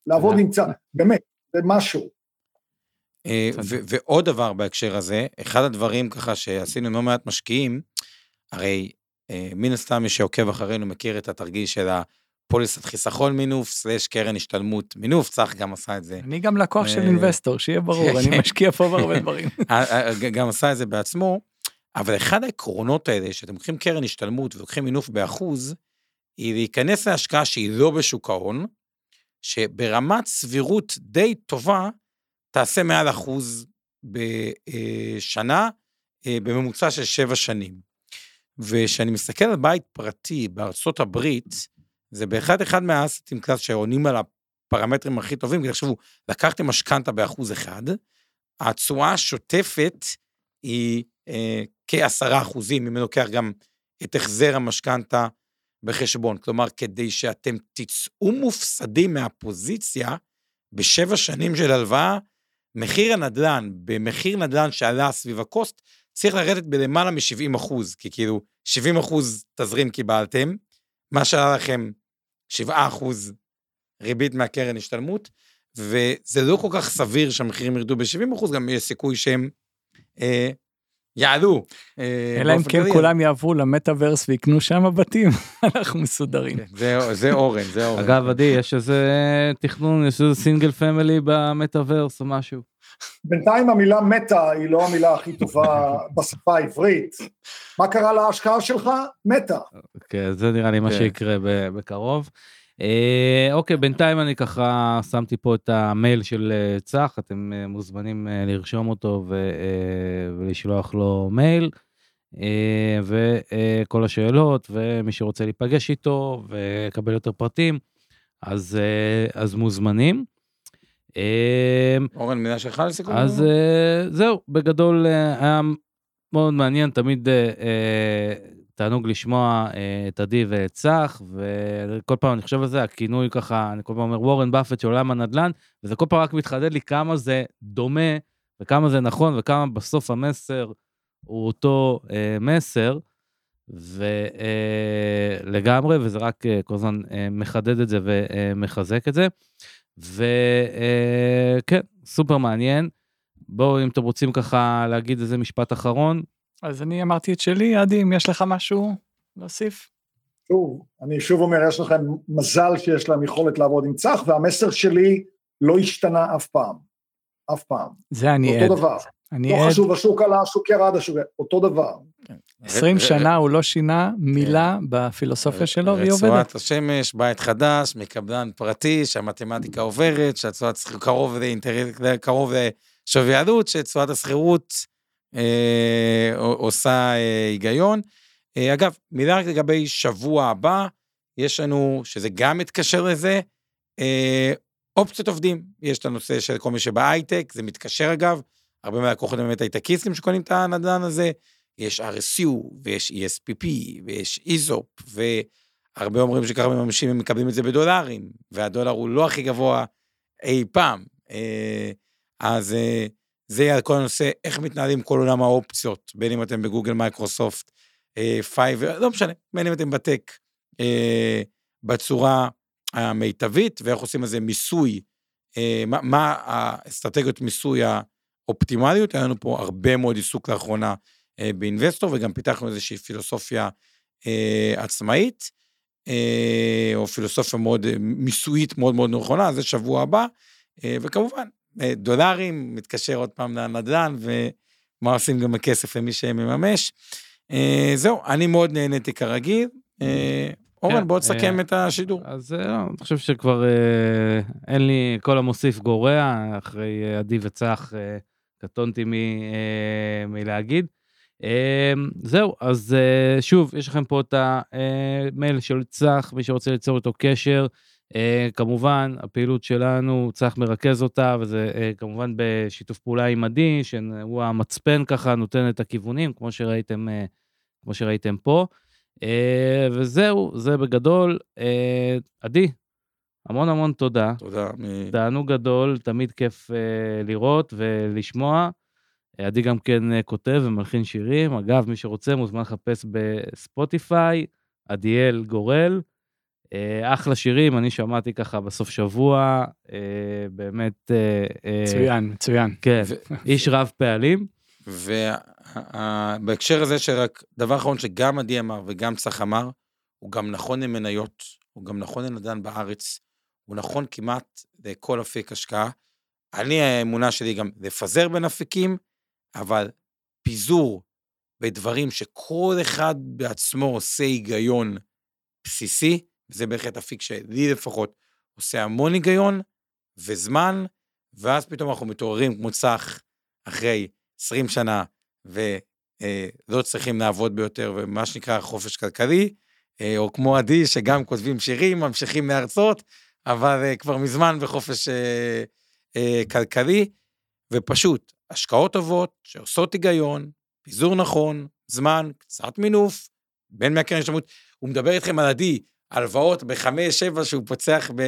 לעבוד עם צח, באמת, זה משהו.
אה, ועוד דבר בהקשר הזה, אחד הדברים ככה שעשינו עם לא מעט משקיעים, הרי מן הסתם מי שעוקב אחרינו מכיר את התרגיל של הפוליסת חיסכון מינוף, סלש קרן השתלמות מינוף, צח גם עשה את זה.
אני גם לקוח של
אה,
אינבסטור, שיהיה ברור, אני משקיע פה בהרבה דברים. (laughs)
אה, אה, גם עשה את זה בעצמו, אבל אחד העקרונות האלה, שאתם לוקחים קרן השתלמות ולוקחים מינוף באחוז, היא להיכנס להשקעה שהיא לא בשוק ההון, שברמת סבירות די טובה, תעשה מעל אחוז בשנה, אה, בממוצע של שבע שנים. וכשאני מסתכל על בית פרטי בארצות הברית, זה בהחלט אחד מהאסטים קלאס שעונים על הפרמטרים הכי טובים, כי תחשבו, לקחתם משכנתה באחוז אחד, התשואה השוטפת היא אה, כעשרה אחוזים, אם אני לוקח גם את החזר המשכנתה בחשבון. כלומר, כדי שאתם תצאו מופסדים מהפוזיציה, בשבע שנים של הלוואה, מחיר הנדל"ן, במחיר נדל"ן שעלה סביב הקוסט, צריך לרדת בלמעלה מ-70 אחוז, כי כאילו 70 אחוז תזרים קיבלתם, מה שעלה לכם 7 אחוז ריבית מהקרן השתלמות, וזה לא כל כך סביר שהמחירים ירדו ב-70 אחוז, גם יש סיכוי שהם אה, יעלו.
אה, אלא אם כן כולם יעברו למטאוורס ויקנו שם בתים, (laughs) אנחנו מסודרים. כן,
זה אורן, זה אורן.
אגב, עדי, יש איזה תכנון, יש איזה single family במטאוורס או משהו.
בינתיים המילה מטה היא לא המילה הכי טובה (laughs) בשפה העברית. מה קרה להשקעה שלך? מטה.
כן, זה נראה לי מה כן. שיקרה בקרוב. אה, אוקיי, בינתיים אני ככה שמתי פה את המייל של אה, צח, אתם אה, מוזמנים לרשום אותו ולשלוח לו מייל. וכל השאלות, ומי שרוצה להיפגש איתו ולקבל יותר פרטים, אז, אז מוזמנים.
אורן, מילה שלך לסיכום?
אז זהו, בגדול היה מאוד מעניין, תמיד תענוג לשמוע אה, את עדי ואת צח, וכל פעם אני חושב על זה, הכינוי ככה, אני כל פעם אומר וורן באפט של עולם הנדל"ן, וזה כל פעם רק מתחדד לי כמה זה דומה, וכמה זה נכון, וכמה בסוף המסר הוא אותו אה, מסר, ולגמרי, אה, וזה רק אה, כל הזמן אה, מחדד את זה ומחזק את זה. וכן, אה, סופר מעניין. בואו, אם אתם רוצים ככה להגיד איזה משפט אחרון,
אז אני אמרתי את שלי, עדי, אם יש לך משהו להוסיף.
שוב, אני שוב אומר, יש לכם מזל שיש להם יכולת לעבוד עם צח, והמסר שלי לא השתנה אף פעם. אף פעם.
זה אני
עד. אותו דבר. אני לא עד. חשוב, השוק עלה, השוק ירד, השוק ירד, אותו דבר.
20 שנה הוא לא שינה מילה כן. בפילוסופיה שלו, והיא עובדת.
רצועת השמש, בית חדש, מקבלן פרטי, שהמתמטיקה עוברת, שהתשואת קרוב לשווי עלות, שתשואת השכירות אה, עושה אה, היגיון. אה, אגב, מילה רק לגבי שבוע הבא, יש לנו, שזה גם מתקשר לזה, אה, אופציות עובדים. יש את הנושא של כל מי שבהייטק, זה מתקשר אגב, הרבה מהלקוחות הם באמת הייטקיסטים שקונים את הנדל"ן הזה, יש RSU, ויש ESPP, ויש ISOP, והרבה אומרים שככה מממשים, הם מקבלים את זה בדולרים, והדולר הוא לא הכי גבוה אי פעם. אה, אז אה, זה יהיה על כל הנושא, איך מתנהלים כל עולם האופציות, בין אם אתם בגוגל, מייקרוסופט, פייבר, לא משנה, בין אם אתם ב tech, אה, בצורה המיטבית, ואיך עושים איזה מיסוי, אה, מה, מה האסטרטגיות מיסוי האופטימליות, היה לנו פה הרבה מאוד עיסוק לאחרונה אה, באינווסטור, וגם פיתחנו איזושהי פילוסופיה עצמאית, או פילוסופיה מאוד מיסויית מאוד מאוד נכונה, אז זה שבוע הבא, וכמובן, אה, דולרים, מתקשר עוד פעם לנדל"ן, ומה עושים גם הכסף למי שמממש. אה, זהו, אני מאוד נהניתי כרגיל. אה, אורן, כן, בוא תסכם את השידור.
אז אני חושב שכבר אין לי, כל המוסיף גורע, אחרי עדי וצח קטונתי מלהגיד. זהו, אז שוב, יש לכם פה את המייל של צח, מי שרוצה ליצור איתו קשר. Uh, כמובן, הפעילות שלנו, צריך מרכז אותה, וזה uh, כמובן בשיתוף פעולה עם עדי, שהוא המצפן ככה, נותן את הכיוונים, כמו שראיתם, uh, כמו שראיתם פה. Uh, וזהו, זה בגדול. Uh, עדי, המון המון תודה.
תודה.
תענוג גדול, תמיד כיף uh, לראות ולשמוע. עדי גם כן uh, כותב ומלחין שירים. אגב, מי שרוצה מוזמן לחפש בספוטיפיי, עדיאל גורל. אה, אחלה שירים, אני שמעתי ככה בסוף שבוע, אה, באמת...
אה, מצוין, מצוין.
כן, איש רב פעלים.
ובהקשר הזה שרק דבר אחרון שגם עדי אמר וגם צח אמר, הוא גם נכון למניות, הוא גם נכון לנדל"ן בארץ, הוא נכון כמעט לכל אפיק השקעה. אני, האמונה שלי גם לפזר בין אפיקים, אבל פיזור בדברים שכל אחד בעצמו עושה היגיון בסיסי, וזה בהחלט אפיק שלי לפחות עושה המון היגיון וזמן, ואז פתאום אנחנו מתעוררים כמו צח אחרי 20 שנה ולא צריכים לעבוד ביותר, ומה שנקרא חופש כלכלי, או כמו עדי, שגם כותבים שירים, ממשיכים להרצות, אבל כבר מזמן בחופש כלכלי, ופשוט השקעות טובות שעושות היגיון, פיזור נכון, זמן, קצת מינוף, בין מהקרן השתלמות, הוא מדבר איתכם על עדי, הלוואות בחמש, שבע שהוא פוצח ב...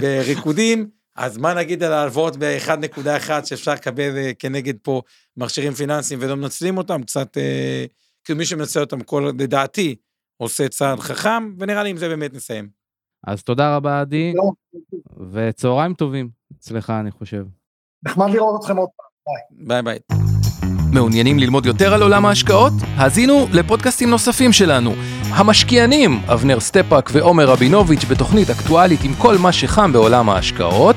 בריקודים, אז מה נגיד על ההלוואות ב-1.1 שאפשר לקבל אה, כנגד פה מכשירים פיננסיים ולא מנצלים אותם, קצת, אה, כאילו מי שמנצל אותם, כל, לדעתי, עושה צעד חכם, ונראה לי עם זה באמת נסיים.
אז תודה רבה, עדי, וצהריים טובים אצלך, אני חושב.
נחמד לראות אתכם עוד פעם,
ביי. ביי ביי.
מעוניינים ללמוד יותר על עולם ההשקעות? האזינו לפודקאסטים נוספים שלנו. המשקיענים, אבנר סטפאק ועומר רבינוביץ' בתוכנית אקטואלית עם כל מה שחם בעולם ההשקעות.